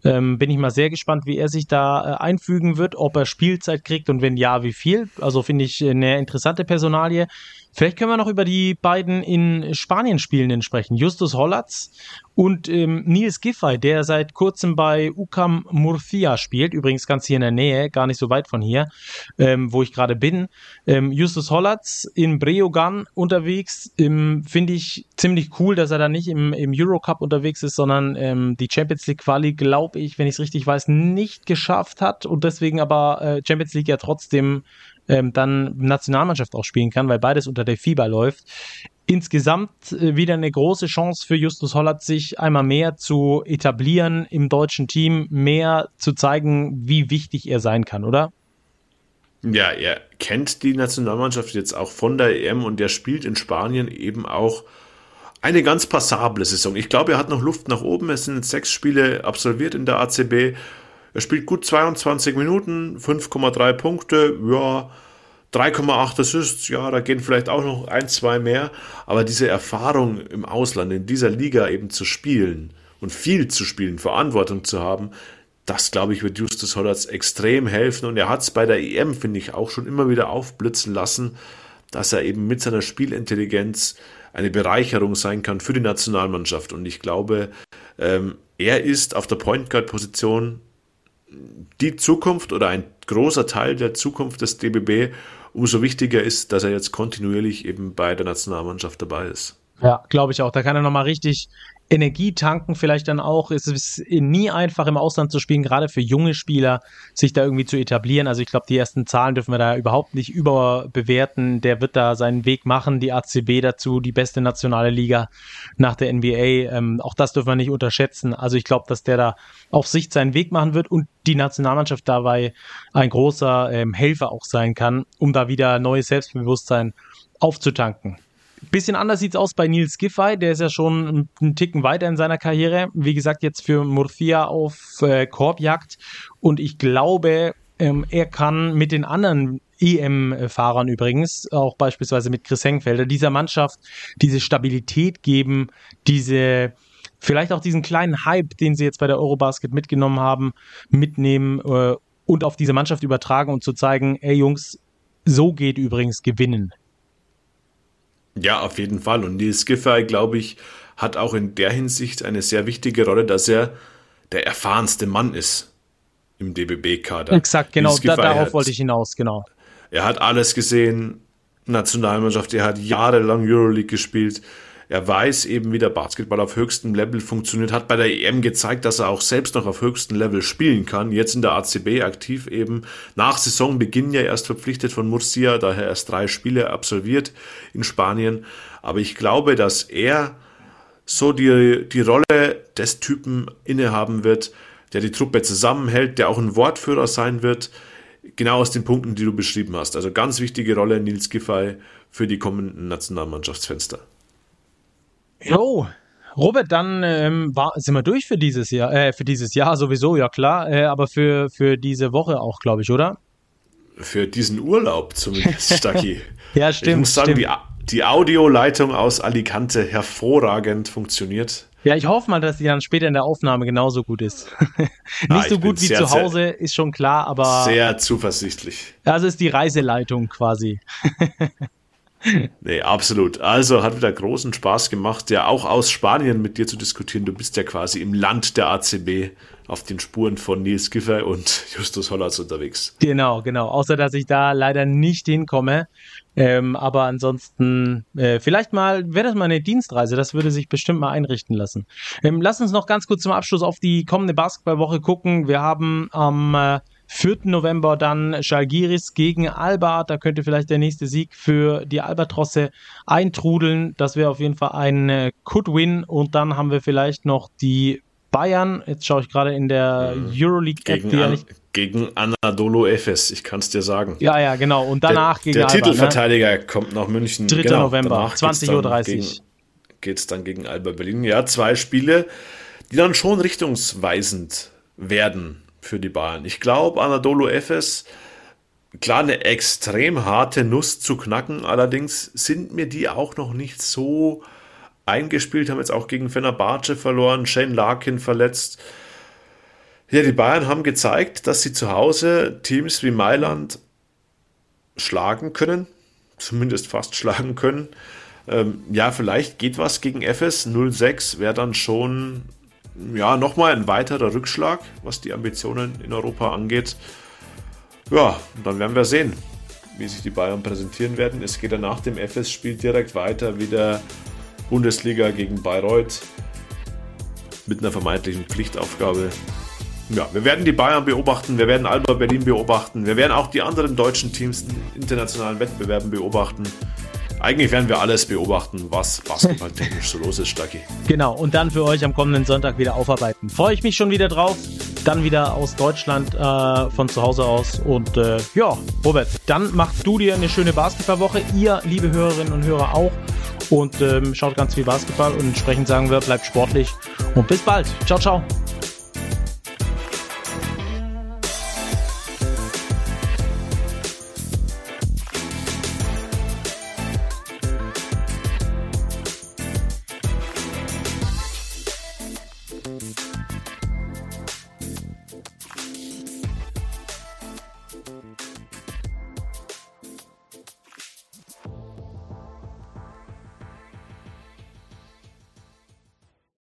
Speaker 1: Ähm, bin ich mal sehr gespannt, wie er sich da äh, einfügen wird, ob er Spielzeit kriegt und wenn ja, wie viel. Also finde ich eine interessante Personalie. Vielleicht können wir noch über die beiden in Spanien Spielenden sprechen. Justus Hollatz und ähm, Nils Giffey, der seit kurzem bei UCAM Murcia spielt, übrigens ganz hier in der Nähe, gar nicht so weit von hier, ähm, wo ich gerade bin. Ähm, Justus Hollatz in Breogan unterwegs, ähm, finde ich ziemlich cool, dass er da nicht im, im Eurocup unterwegs ist, sondern ähm, die Champions League Quali, glaube ich, wenn ich es richtig weiß, nicht geschafft hat und deswegen aber äh, Champions League ja trotzdem ähm, dann Nationalmannschaft auch spielen kann, weil beides unter der FIBA läuft. Insgesamt äh, wieder eine große Chance für Justus Hollert, sich einmal mehr zu etablieren im deutschen Team, mehr zu zeigen, wie wichtig er sein kann, oder?
Speaker 2: Ja, er kennt die Nationalmannschaft jetzt auch von der EM und er spielt in Spanien eben auch eine ganz passable Saison. Ich glaube, er hat noch Luft nach oben. Es sind sechs Spiele absolviert in der ACB er spielt gut 22 Minuten, 5,3 Punkte, ja, 3,8 Assists, ja, da gehen vielleicht auch noch ein, zwei mehr, aber diese Erfahrung im Ausland, in dieser Liga eben zu spielen und viel zu spielen, Verantwortung zu haben, das glaube ich wird Justus Hollatz extrem helfen. Und er hat es bei der EM, finde ich, auch schon immer wieder aufblitzen lassen, dass er eben mit seiner Spielintelligenz eine Bereicherung sein kann für die Nationalmannschaft. Und ich glaube, ähm, er ist auf der Point Guard Position die Zukunft oder ein großer Teil der Zukunft des DBB, umso wichtiger ist, dass er jetzt kontinuierlich eben bei der Nationalmannschaft dabei ist.
Speaker 1: Ja, glaube ich auch. Da kann er nochmal richtig Energie tanken vielleicht dann auch. Es ist nie einfach im Ausland zu spielen, gerade für junge Spieler, sich da irgendwie zu etablieren. Also ich glaube, die ersten Zahlen dürfen wir da überhaupt nicht überbewerten. Der wird da seinen Weg machen, die ACB dazu, die beste nationale Liga nach der NBA. Ähm, auch das dürfen wir nicht unterschätzen. Also ich glaube, dass der da auf Sicht seinen Weg machen wird und die Nationalmannschaft dabei ein großer ähm, Helfer auch sein kann, um da wieder neues Selbstbewusstsein aufzutanken. Bisschen anders sieht es aus bei Nils Giffey, der ist ja schon einen Ticken weiter in seiner Karriere. Wie gesagt, jetzt für Murcia auf äh, Korbjagd. Und ich glaube, ähm, er kann mit den anderen EM-Fahrern übrigens, auch beispielsweise mit Chris Hengfelder, dieser Mannschaft diese Stabilität geben, diese vielleicht auch diesen kleinen Hype, den sie jetzt bei der Eurobasket mitgenommen haben, mitnehmen äh, und auf diese Mannschaft übertragen und zu zeigen, ey Jungs, so geht übrigens gewinnen.
Speaker 2: Ja, auf jeden Fall. Und Nils Giffey, glaube ich, hat auch in der Hinsicht eine sehr wichtige Rolle, dass er der erfahrenste Mann ist im DBB-Kader.
Speaker 1: Exakt, genau, da, darauf hat, wollte ich hinaus, genau.
Speaker 2: Er hat alles gesehen, Nationalmannschaft, er hat jahrelang Euroleague gespielt. Er weiß eben, wie der Basketball auf höchstem Level funktioniert, hat bei der EM gezeigt, dass er auch selbst noch auf höchstem Level spielen kann. Jetzt in der ACB aktiv eben. Nach Saisonbeginn ja erst verpflichtet von Murcia, daher erst drei Spiele absolviert in Spanien. Aber ich glaube, dass er so die, die Rolle des Typen innehaben wird, der die Truppe zusammenhält, der auch ein Wortführer sein wird, genau aus den Punkten, die du beschrieben hast. Also ganz wichtige Rolle Nils Giffey für die kommenden Nationalmannschaftsfenster.
Speaker 1: Jo, Robert, dann ähm, war, sind wir durch für dieses Jahr, äh, für dieses Jahr sowieso, ja klar, äh, aber für, für diese Woche auch, glaube ich, oder?
Speaker 2: Für diesen Urlaub zumindest, Stacki.
Speaker 1: ja, stimmt.
Speaker 2: Ich muss sagen, die, die Audioleitung aus Alicante hervorragend funktioniert.
Speaker 1: Ja, ich hoffe mal, dass die dann später in der Aufnahme genauso gut ist. Nicht ah, so gut wie sehr, zu Hause, ist schon klar, aber.
Speaker 2: Sehr zuversichtlich.
Speaker 1: Also ist die Reiseleitung quasi.
Speaker 2: nee, absolut. Also hat wieder großen Spaß gemacht, ja auch aus Spanien mit dir zu diskutieren. Du bist ja quasi im Land der ACB auf den Spuren von Nils Giffey und Justus Hollatz unterwegs.
Speaker 1: Genau, genau. Außer dass ich da leider nicht hinkomme. Ähm, aber ansonsten, äh, vielleicht mal, wäre das mal eine Dienstreise, das würde sich bestimmt mal einrichten lassen. Ähm, lass uns noch ganz kurz zum Abschluss auf die kommende Basketballwoche gucken. Wir haben am äh, 4. November dann Schalgiris gegen Alba. Da könnte vielleicht der nächste Sieg für die Albatrosse eintrudeln. Das wäre auf jeden Fall ein äh, Could-Win. Und dann haben wir vielleicht noch die Bayern. Jetzt schaue ich gerade in der mhm. Euroleague-App,
Speaker 2: die ja nicht gegen Anadolu Efes, ich kann es dir sagen.
Speaker 1: Ja, ja, genau. Und danach
Speaker 2: der,
Speaker 1: gegen
Speaker 2: Der Alba, ne? Titelverteidiger ne? kommt nach München.
Speaker 1: 3. Genau, November, 20.30 Uhr.
Speaker 2: Geht es dann gegen Alba Berlin. Ja, zwei Spiele, die dann schon richtungsweisend werden für die Bayern. Ich glaube, Anadolu Efes, klar, eine extrem harte Nuss zu knacken, allerdings sind mir die auch noch nicht so eingespielt, haben jetzt auch gegen Fenerbahce verloren, Shane Larkin verletzt. Ja, die Bayern haben gezeigt, dass sie zu Hause Teams wie Mailand schlagen können, zumindest fast schlagen können. Ähm, ja, vielleicht geht was gegen FS 06, wäre dann schon ja, nochmal ein weiterer Rückschlag, was die Ambitionen in Europa angeht. Ja, dann werden wir sehen, wie sich die Bayern präsentieren werden. Es geht dann nach dem FS-Spiel direkt weiter, wieder Bundesliga gegen Bayreuth mit einer vermeintlichen Pflichtaufgabe ja, wir werden die Bayern beobachten, wir werden Alba Berlin beobachten, wir werden auch die anderen deutschen Teams in internationalen Wettbewerben beobachten. Eigentlich werden wir alles beobachten, was basketballtechnisch so los ist, Stacki.
Speaker 1: Genau, und dann für euch am kommenden Sonntag wieder aufarbeiten. Freue ich mich schon wieder drauf. Dann wieder aus Deutschland äh, von zu Hause aus. Und äh, ja, Robert, dann machst du dir eine schöne Basketballwoche. Ihr, liebe Hörerinnen und Hörer, auch. Und ähm, schaut ganz viel Basketball. Und entsprechend sagen wir, bleibt sportlich. Und bis bald. Ciao, ciao.